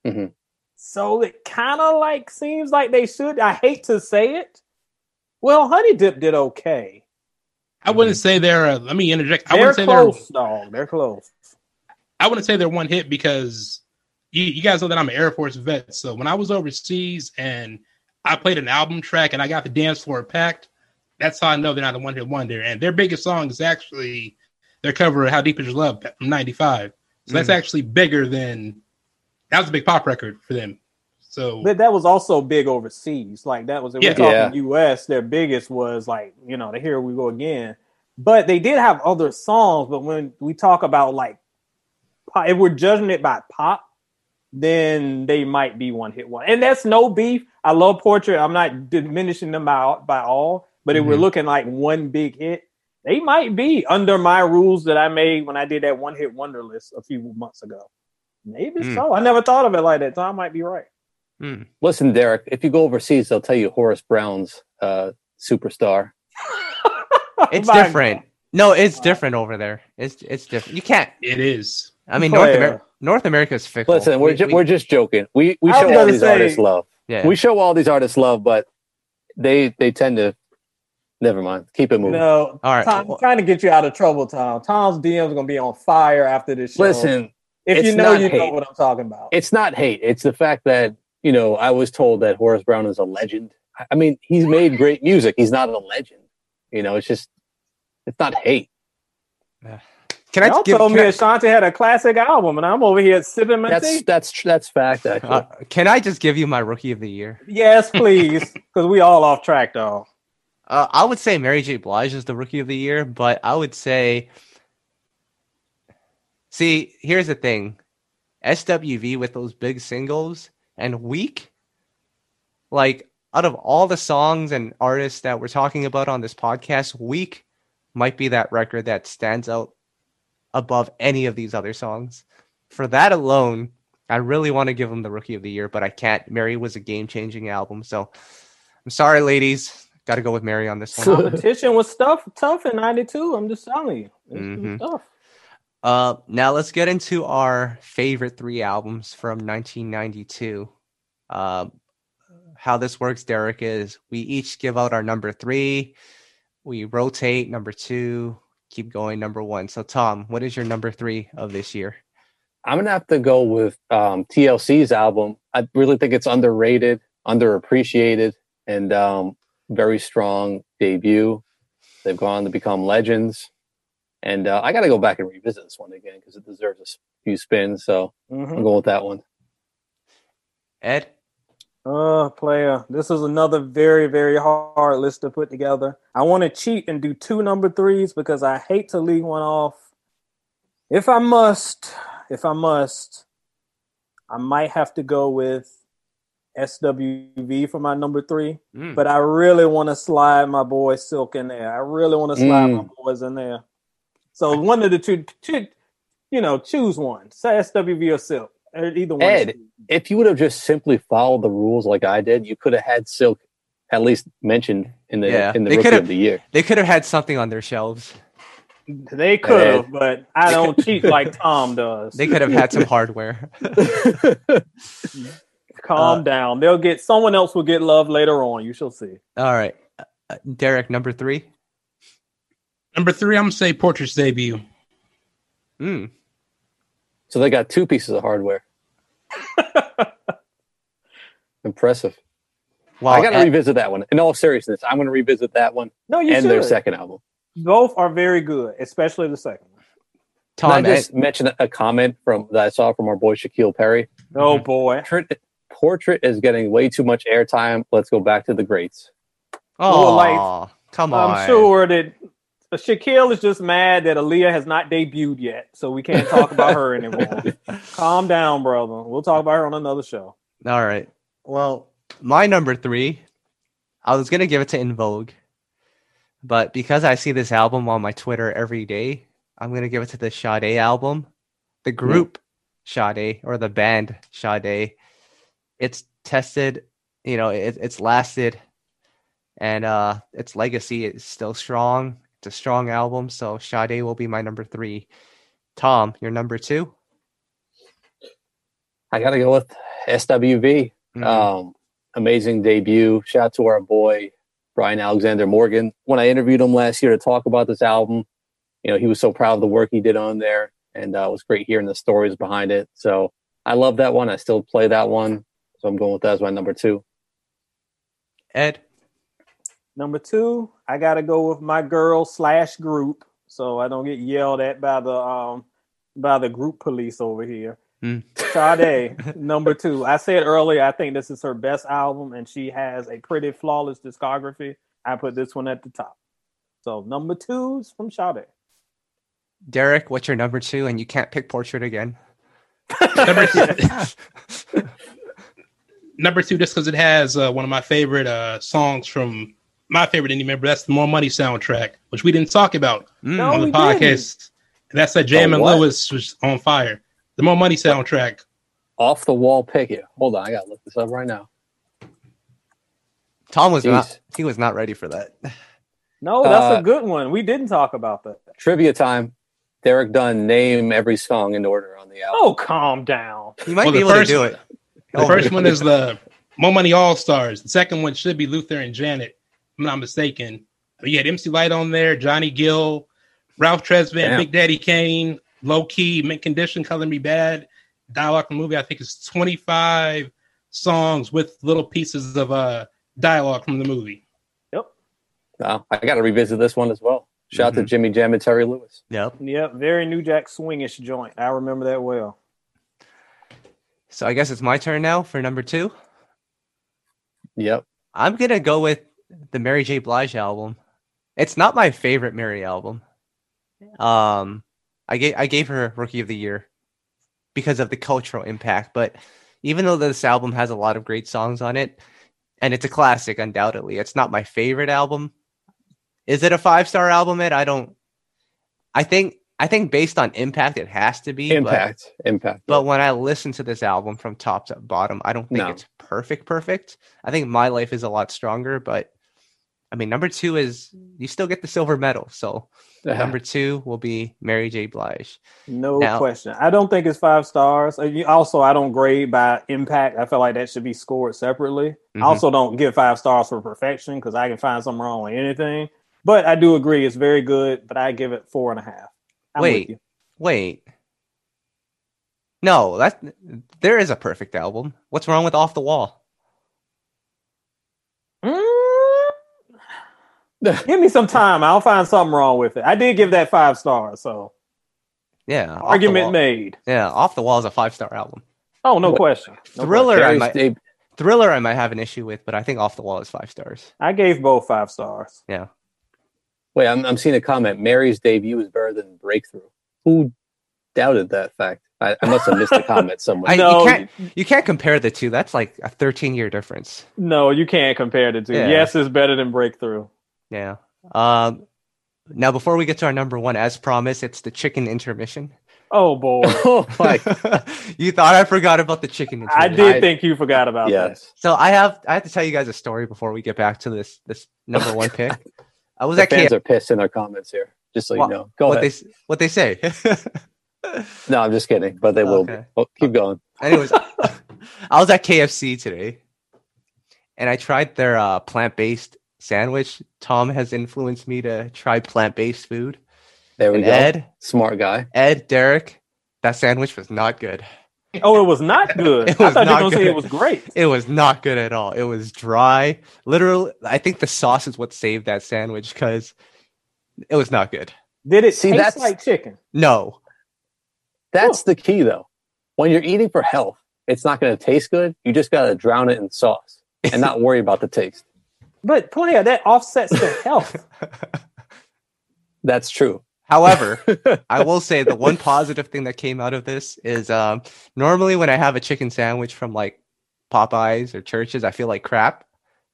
Mhm. So it kind of like seems like they should. I hate to say it. Well, Honey Dip did okay. i wouldn't say they're uh, let me interject i They're wouldn't say they're close, dog. They're close. I wouldn't say they're one hit because you, you guys know that I'm an Air Force vet. So when I was overseas and I played an album track and I got the dance floor packed, that's how I know they're not a one hit wonder. And their biggest song is actually their cover of How Deep Is Your Love from 95. So that's Mhm. actually bigger than that was a big pop record for them. So But that was also big overseas. Like that was if Yeah. we're talking Yeah. US, their biggest was like, you know, the here we go again. But they did have other songs, but when we talk about like pop, if we're judging it by pop, then they might be one hit one. And that's no beef. I love Portrait. I'm not diminishing them out by all, but if we're Mhm. looking like one big hit, they might be under my rules that I made when I did that one hit wonder list a few months ago. Maybe Hmm. so. I never thought of it like that. So I might be right. Hmm. Listen, Derek, if you go overseas, they'll tell you Horace Brown's uh, superstar. It's My different. No, it's different over there. It's it's different. You can't. it is. I mean, Oh, North yeah. America. North America's fickle. Listen, we're We- ju- we- we're just joking. We we show all these say- artists love. yeah. We show all these artists love, but they they tend to. Never mind. Keep it moving. No, All right. Tom, I'm trying to get you out of trouble, Tom. Tom's DM's gonna be on fire after this show. Listen, if you know, not you know what I'm talking about. it's not hate. It's the fact that you know I was told that Horace Brown is a legend. I- I mean, he's made great music. He's not a legend. You know, it's just it's not hate. Can I Y'all give? told can me I- Ashanti had a classic album, and I'm over here sipping my That's tea. that's that's fact. Actually, uh, can I just give you my rookie of the year? Yes, please, because we all off track, though. Uh, I would say Mary J. Blige is the rookie of the year, but I would say, see, here's the thing, SWV with those big singles and Weak, like out of all the songs and artists that we're talking about on this podcast, Weak might be that record that stands out above any of these other songs. For that alone, I really want to give him the rookie of the year, but I can't. Mary was a game changing album, so I'm sorry, ladies. Got to go with Mary on this one. Competition was tough, tough in '92. I'm just telling you, it was Mhm. tough. Uh, now let's get into our favorite three albums from 1992. Uh, how this works, Derek, is we each give out our number three. We rotate number two, keep going number one. So Tom, what is your number three of this year? I'm gonna have to go with um, TLC's album. I really think it's underrated, underappreciated, and um, very strong debut. They've gone to become legends, and uh, I got to go back and revisit this one again because it deserves a few spins. So Mhm. I'm going with that one. Ed? Uh, player, this is another very, very hard list to put together. I want to cheat and do two number threes because I hate to leave one off. If I must, if I must, I might have to go with SWV for my number three. Mm. But I really want to slide my boy Silk in there. I really want to slide my Mm. boys in there. So one of the two, two you know, choose one. Say SWV or Silk. Either one. Ed. If you would have just simply followed the rules like I did, you could have had Silk at least mentioned in the Yeah, in the they rookie of the year. They could have had something on their shelves. They could have, but I don't cheat like Tom does. They could have had some hardware. Calm uh, down. They'll get someone else will get love later on. You shall see. All right. Uh, Derek, number three. Number three, I'm gonna say Portrait's debut. Mm. so they got two pieces of hardware. Impressive. Wow. I got to Ed- revisit that one. In all seriousness, I'm going to revisit that one No, you and should. their second album. Both are very good, especially the second one. Tom, Can I Ed- just mention a comment from that I saw from our boy Shaquille Perry? Oh Mhm. boy. Portrait, Portrait is getting way too much airtime. Let's go back to the greats. oh, like, come on. I'm sure that Shaquille is just mad that Aaliyah has not debuted yet, so we can't talk about her anymore. Calm down, brother. We'll talk about her on another show. All right. Well, my number three, I was gonna give it to En Vogue, but because I see this album on my Twitter every day, I'm gonna give it to the Sade album, the group Sade or the band Sade. It's tested, you know, it, it's lasted, and uh, its legacy is still strong. A strong album, so Sade will be my number three. Tom, your number two. I got to go with SWV. Mhm. Um, amazing debut. Shout out to our boy Brian Alexander Morgan. When I interviewed him last year to talk about this album, you know, he was so proud of the work he did on there, and uh, it was great hearing the stories behind it. So I love that one. I still play that one, so I'm going with that as my number two. Ed. Number two, I gotta go with my girl slash group, so I don't get yelled at by the um by the group police over here. Hmm. Sade, number two. I said earlier, I think this is her best album, and she has a pretty flawless discography. I put this one at the top. So number two's from Sade. Derek, what's your number two? And you can't pick Portrait again. Number two, number two just because it has uh, one of my favorite uh, songs from my favorite indie member. That's the Mo' Money soundtrack, which we didn't talk about. No. on the podcast. And that's that Jam and? Lewis was on fire. The Mo' Money soundtrack. Off the wall pick here. Hold on, I gotta look this up right now. Tom was Jeez. not. He was not ready for that. No, that's Uh, a good one. We didn't talk about that. Trivia time. Derek Dunn name every song in order on the album. Oh, calm down. You might Well, be the able first- to do it. The Oh, first one is the Mo' Money All Stars. The second one should be Luther and Janet, if I'm not mistaken. But you had MC Lyte on there, Johnny Gill, Ralph Tresvant, Damn. Big Daddy Kane, Lo-Key, Mint Condition, Color Me Badd. Dialogue from the movie, I think it's 25 songs with little pieces of uh, dialogue from the movie. Yep. Wow, I gotta revisit this one as well. Shout out Mm-hmm. to Jimmy Jam and Terry Lewis. Yep. Yep, very New Jack swingish joint. I remember that well. So I guess it's my turn now for number two. Yep. I'm gonna go with the Mary J. Blige album. It's not my favorite Mary album. Um, I gave I gave her Rookie of the Year because of the cultural impact. But even though this album has a lot of great songs on it, and it's a classic, undoubtedly, it's not my favorite album. Is it a five star album? It I don't. I think I think based on impact, it has to be but- Impact. Impact. But when I listen to this album from top to bottom, I don't think No. it's perfect, perfect. I think My Life is a lot stronger, but I mean, number two is you still get the silver medal. So number two will be Mary J. Blige. No Now- question. I don't think it's five stars. Uh, Also, I don't grade by impact. I feel like that should be scored separately. Mhm. I also don't give five stars for perfection because I can find something wrong with anything. But I do agree it's very good. But I give it four and a half. I'm with Wait. you. Wait. No, that there is a perfect album. What's wrong with Off the Wall? give me some time. I'll find something wrong with it. I did give that five stars. So Yeah, argument made. Yeah, Off the Wall is a five star album. Oh no What- question. No Thriller, I might, Dave- Thriller, I might have an issue with, but I think Off the Wall is five stars. I gave both five stars. Yeah, Wait, I'm, I'm seeing a comment. Mary's debut is better than Breakthrough. Who doubted that fact? I, I must have missed a comment somewhere. I, No. you can't you can't compare the two. That's like a thirteen year difference. No, you can't compare the two. Yeah. Yes, it's better than Breakthrough. Yeah. Um. Now, before we get to our number one, as promised, it's the chicken intermission. Oh boy, oh my! you thought I forgot about the chicken I did I- think you forgot about that. Yes. So I have I have to tell you guys a story before we get back to this this number one pick. I was The at fans K- are pissed in our comments here. Just so What- you know. Go what ahead. they what they say. No, I'm just kidding, but they will be. Okay. Oh, keep going. Anyways, I was at KFC today, and I tried their uh, plant based sandwich. Tom has influenced me to try plant based food. There we And go. Ed, Smart guy. Ed, Derek, that sandwich was not good. Oh, it was not good. It I was thought you were gonna say it was great. It was not good at all. It was dry. Literally, I think the sauce is what saved that sandwich because it was not good. Did it See, taste that's- like chicken? No, That's the key, though. When you're eating for health, it's not going to taste good. You just got to drown it in sauce and not worry about the taste. But player, that offsets the health. That's true. However, I will say the one positive thing that came out of this is um, normally when I have a chicken sandwich from like Popeyes or Church's, I feel like crap.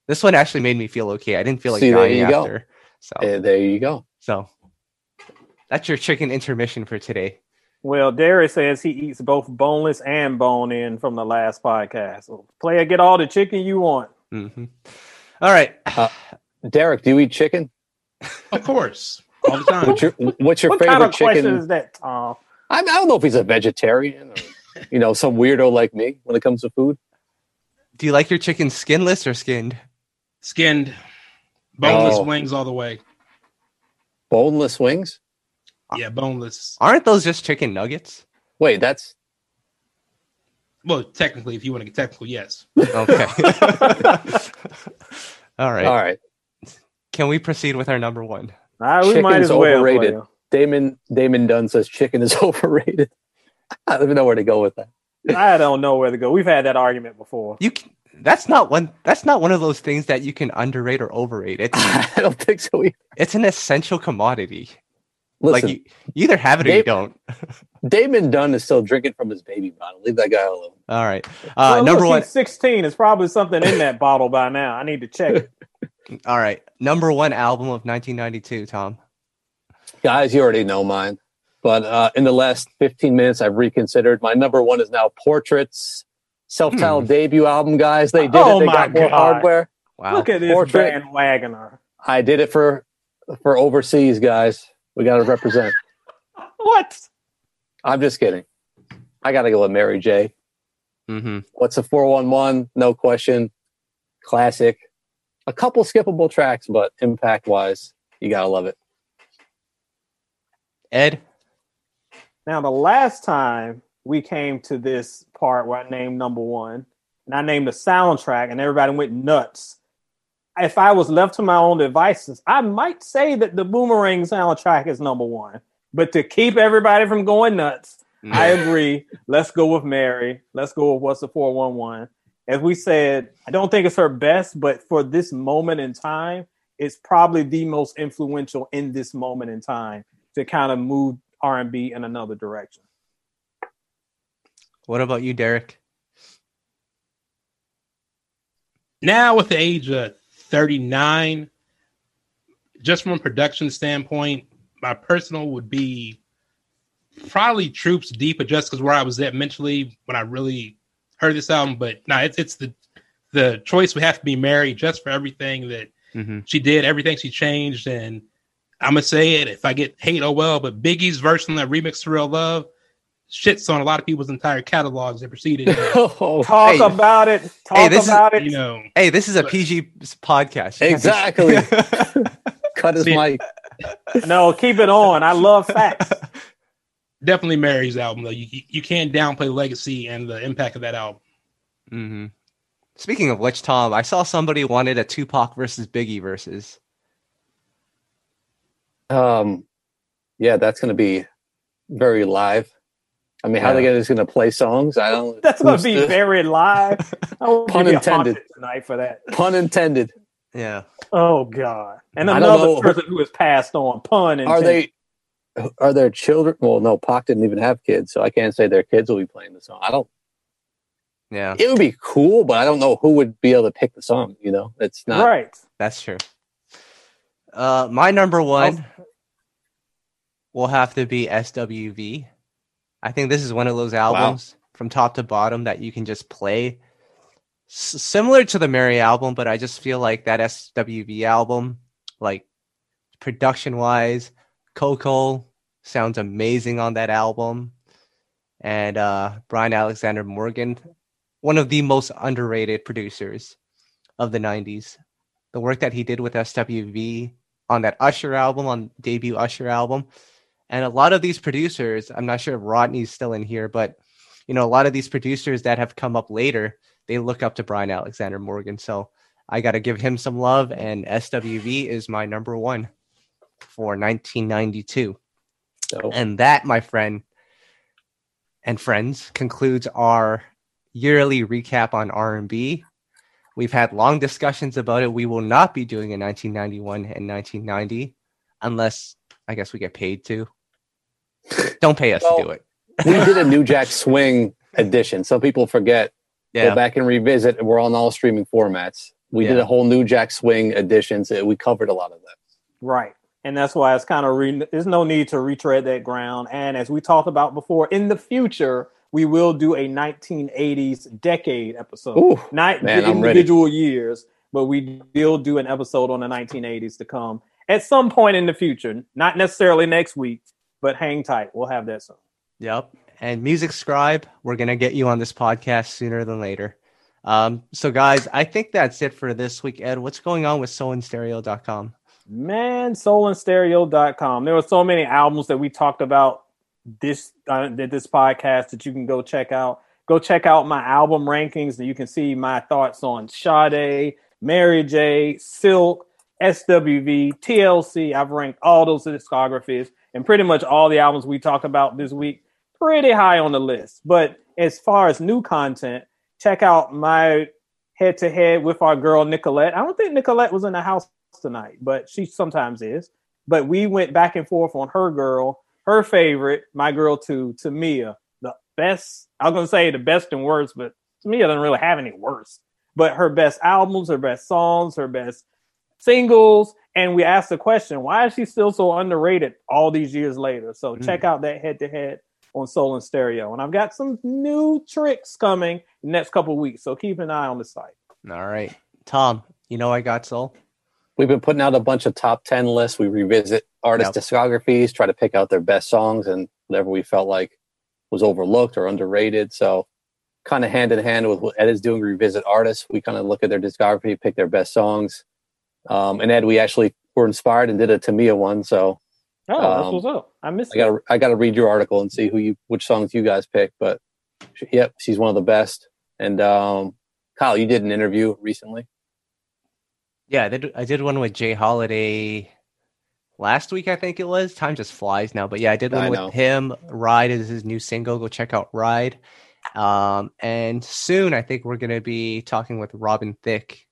This one actually made me feel okay. I didn't feel like See, there dying you go. after. So, Eh, there you go. so that's your chicken intermission for today. Well, Darius says he eats both boneless and bone in from the last podcast. So, player, get all the chicken you want. hmm All right. Uh, Derek, do you eat chicken? Of course, all the time. What's your What's your what favorite kind of question chicken? is that, Tom? I, I don't know if he's a vegetarian or you know some weirdo like me when it comes to food. Do you like your chicken skinless or skinned? Skinned, boneless Oh. wings all the way. Boneless wings. Yeah, boneless. Aren't those just chicken nuggets? Wait, that's Well, technically, if you want to get technical, yes. Okay. All right. all right. Can we proceed with our number one? All right, we might Chicken's as overrated. player. Damon Damon Dunn says chicken is overrated. I don't even know where to go with that. I don't know where to go. We've had that argument before. You can, that's not one that's not one of those things that you can underrate or overrate. It's I don't think so. Either. it's an essential commodity. Listen, like you, you either have it or you don't. Damon Dunn is still drinking from his baby bottle. Leave that guy alone. All right. Uh, Well, number look, one. 16. There's probably something in that bottle by now. I need to check. All right. Number one album of 1992. Tom. Guys, you already know mine. But uh, in the last 15 minutes, I've reconsidered. My number one is now Portraits, self-titled debut album. Guys, they did Oh it. They my got more hardware. Wow. Look at this Portrait. bandwagoner. I did it for for overseas guys. We got to represent. What? I'm just kidding. I got to go with Mary J. hmm What's a 411? No question. Classic. A couple skippable tracks, but impact wise, you got to love it. Ed. Now, the last time we came to this part where I named number one, and I named the soundtrack, and everybody went nuts. If I was left to my own devices, I might say that the Boomerang soundtrack is number one. But to keep everybody from going nuts, I agree. Let's go with Mary. Let's go with what's the 411. As we said, I don't think it's her best, but for this moment in time, it's probably the most influential in this moment in time to kind of move R&B in another direction. What about you, Derek? Now, with the age of 39, just from a production standpoint, my personal would be probably Troops Deep, just because where I was at mentally when I really heard this album. But no, it's it's the the choice would have to be Mary, just for everything that hmm she did, everything she changed, and I'm gonna say it. If I get hate, oh well. But Biggie's version of that remix to Real Love shits on a lot of people's entire catalogs that preceded. oh, Talk Hey. about it. Talk Hey, this is- about it. you know, Hey, this is a PG podcast. You can't be- Exactly. cut his See- mic. No, keep it on. I love facts. Definitely Mary's album though. You you can't downplay Legacy and the impact of that album. Mm-hmm. Speaking of which, Tom, I saw somebody wanted a Tupac versus Biggie versus. Um, yeah, that's going to be very live. I mean, how they Yeah. gonna, just going to play songs? I don't. That's gonna be the- very live. I will Pun give you a intended. haunted tonight for that. Pun intended. Yeah. Oh God! And another person who has passed on. Pun intended. Are they? Are their children? Well, no, Pac didn't even have kids, so I can't say their kids will be playing the song. I don't. Yeah. It would be cool, but I don't know who would be able to pick the song. You know, it's not. right? That's true. Uh, my number one will have to be SWV. I think this is one of those albums from top to bottom that you can just play. S- similar to the Mary album, but I just feel like that SWV album, like production wise, Coko sounds amazing on that album. And uh, Brian Alexander Morgan, one of the most underrated producers of the 90s the work that he did with SWV on that Usher album, on debut Usher album. And a lot of these producers, I'm not sure if Rodney's still in here, but you know, a lot of these producers that have come up later, they look up to Brian Alexander Morgan. So I got to give him some love, and SWV is my number one for 1992. So, And that, my friend and friends, concludes our yearly recap on R&B. We've had long discussions about it. We will not be doing a 1991 and 1990 unless I guess we get paid to. Don't pay us Well, to do it. we did a New Jack Swing edition. Some people forget. Yeah. Go back and revisit. We're on all streaming formats. We did a whole New Jack Swing edition. So we covered a lot of that. Right. And that's why it's kind of re- there's no need to retread that ground. And as we talked about before, in the future we will do a 1980s decade episode. Ooh, Not man, the individual years, but we will do an episode on the 1980s to come at some point in the future. Not necessarily next week, but hang tight. We'll have that soon. Yep. And Music Scribe, we're going to get you on this podcast sooner than later. Um, so, guys, I think that's it for this week. Ed, what's going on with soulinstereo.com? Man, soulinstereo.com. There were so many albums that we talked about this uh, this podcast that you can go check out. Go check out my album rankings and you can see my thoughts on Sade, Mary J, Silk, SWV, TLC. I've ranked all those discographies and pretty much all the albums we talked about this week pretty high on the list. But as far as new content, check out my head to head with our girl Nicolette. I don't think Nicolette was in the house tonight, but she sometimes is. But we went back and forth on her girl, her favorite, my girl too, Tamia. The best, I was gonna say the best and worst, but Tamia doesn't really have any worst. But her best albums, her best songs, her best singles. And we asked the question, why is she still so underrated all these years later? So Mm. check out that head to head on Soul in Stereo. And I've got some new tricks coming the next couple weeks. So keep an eye on the site. All right. Tom, you know I got soul? We've been putting out a bunch of top 10 lists. We revisit artist Yep. discographies, try to pick out their best songs and whatever we felt like was overlooked or underrated. So, kind of hand in hand with what Ed is doing, revisit artists. We kind of look at their discography, pick their best songs. Um, and Ed, we actually were inspired and did a Tamia one. So, Oh, that's Um, what's up. I missed I got to I got to read your article and see who you which songs you guys pick. But she- yep, she's one of the best. And um, Kyle, you did an interview recently. Yeah, I did, I did one with J. Holiday last week, I think it was. Time just flies now. But yeah, I did one I with know. him. Ride is his new single. Go check out Ride. Um, and soon, I think we're going to be talking with Robin Thicke,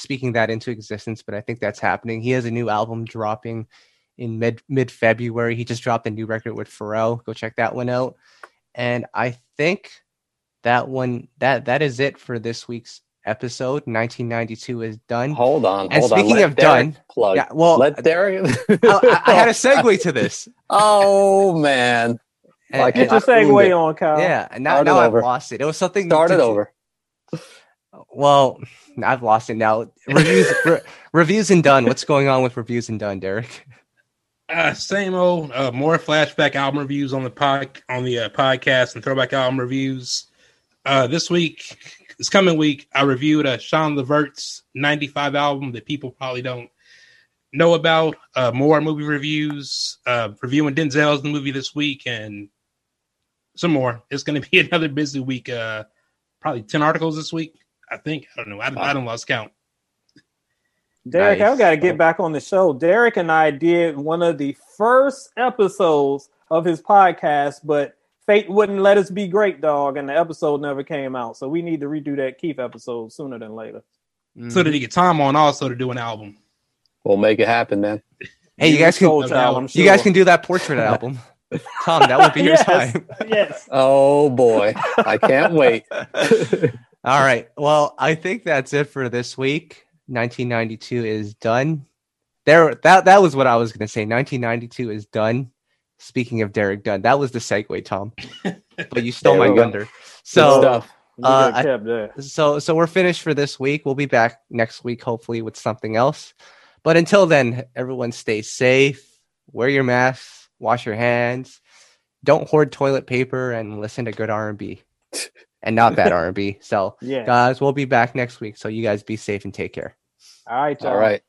speaking that into existence. But I think that's happening. He has a new album dropping in mid mid February. He just dropped a new record with Pharrell. Go check that one out. And I think that one that that is it for this week's episode. 1992 is done. Hold on, And hold speaking Let of Derek done- plug. Yeah, well, Let Derek. I, I had a segue to this. oh man, And- Like, Get and- your I segue on, Kyle. yeah, and now, Start now I've lost it. It was something. start it over. Well, I've lost it now. Reviews, re- reviews and done. What's going on with reviews and done, Derek? Uh, same old, uh, more flashback album reviews on the pod on the uh, podcast and throwback album reviews. Uh, this week, this coming week, I reviewed uh, Sean Levert's '95 album that people probably don't know about, uh, more movie reviews, uh, reviewing Denzel's movie this week, and some more. It's going to be another busy week. Uh, probably ten articles this week. I think. I don't know. I, I don't lost count. Derek, Nice. I've got to get oh. back on the show. Derek and I did one of the first episodes of his podcast, but fate wouldn't let us be great, dog, and the episode never came out. So we need to redo that Keith episode sooner than later. So that he get Tom on also to do an album? We'll make it happen, man. Hey, you guys can Soul Child, I'm you guys can do that portrait album. Tom, that would be your yes, time. yes. Oh boy, I can't wait. All right. Well, I think that's it for this week. 1992 is done. There, that that was what I was going to say. 1992 is done. Speaking of Derek Dunn, that was the segue, Tom. But you stole There my we go. thunder. Good So, stuff. Uh, I- so, so we're finished for this week. We'll be back next week, hopefully, with something else. But until then, everyone stay safe. Wear your masks. Wash your hands. Don't hoard toilet paper and listen to good R&B, and not bad R&B. So, Yeah. guys, we'll be back next week. So you guys be safe and take care. All right, y'all. All right.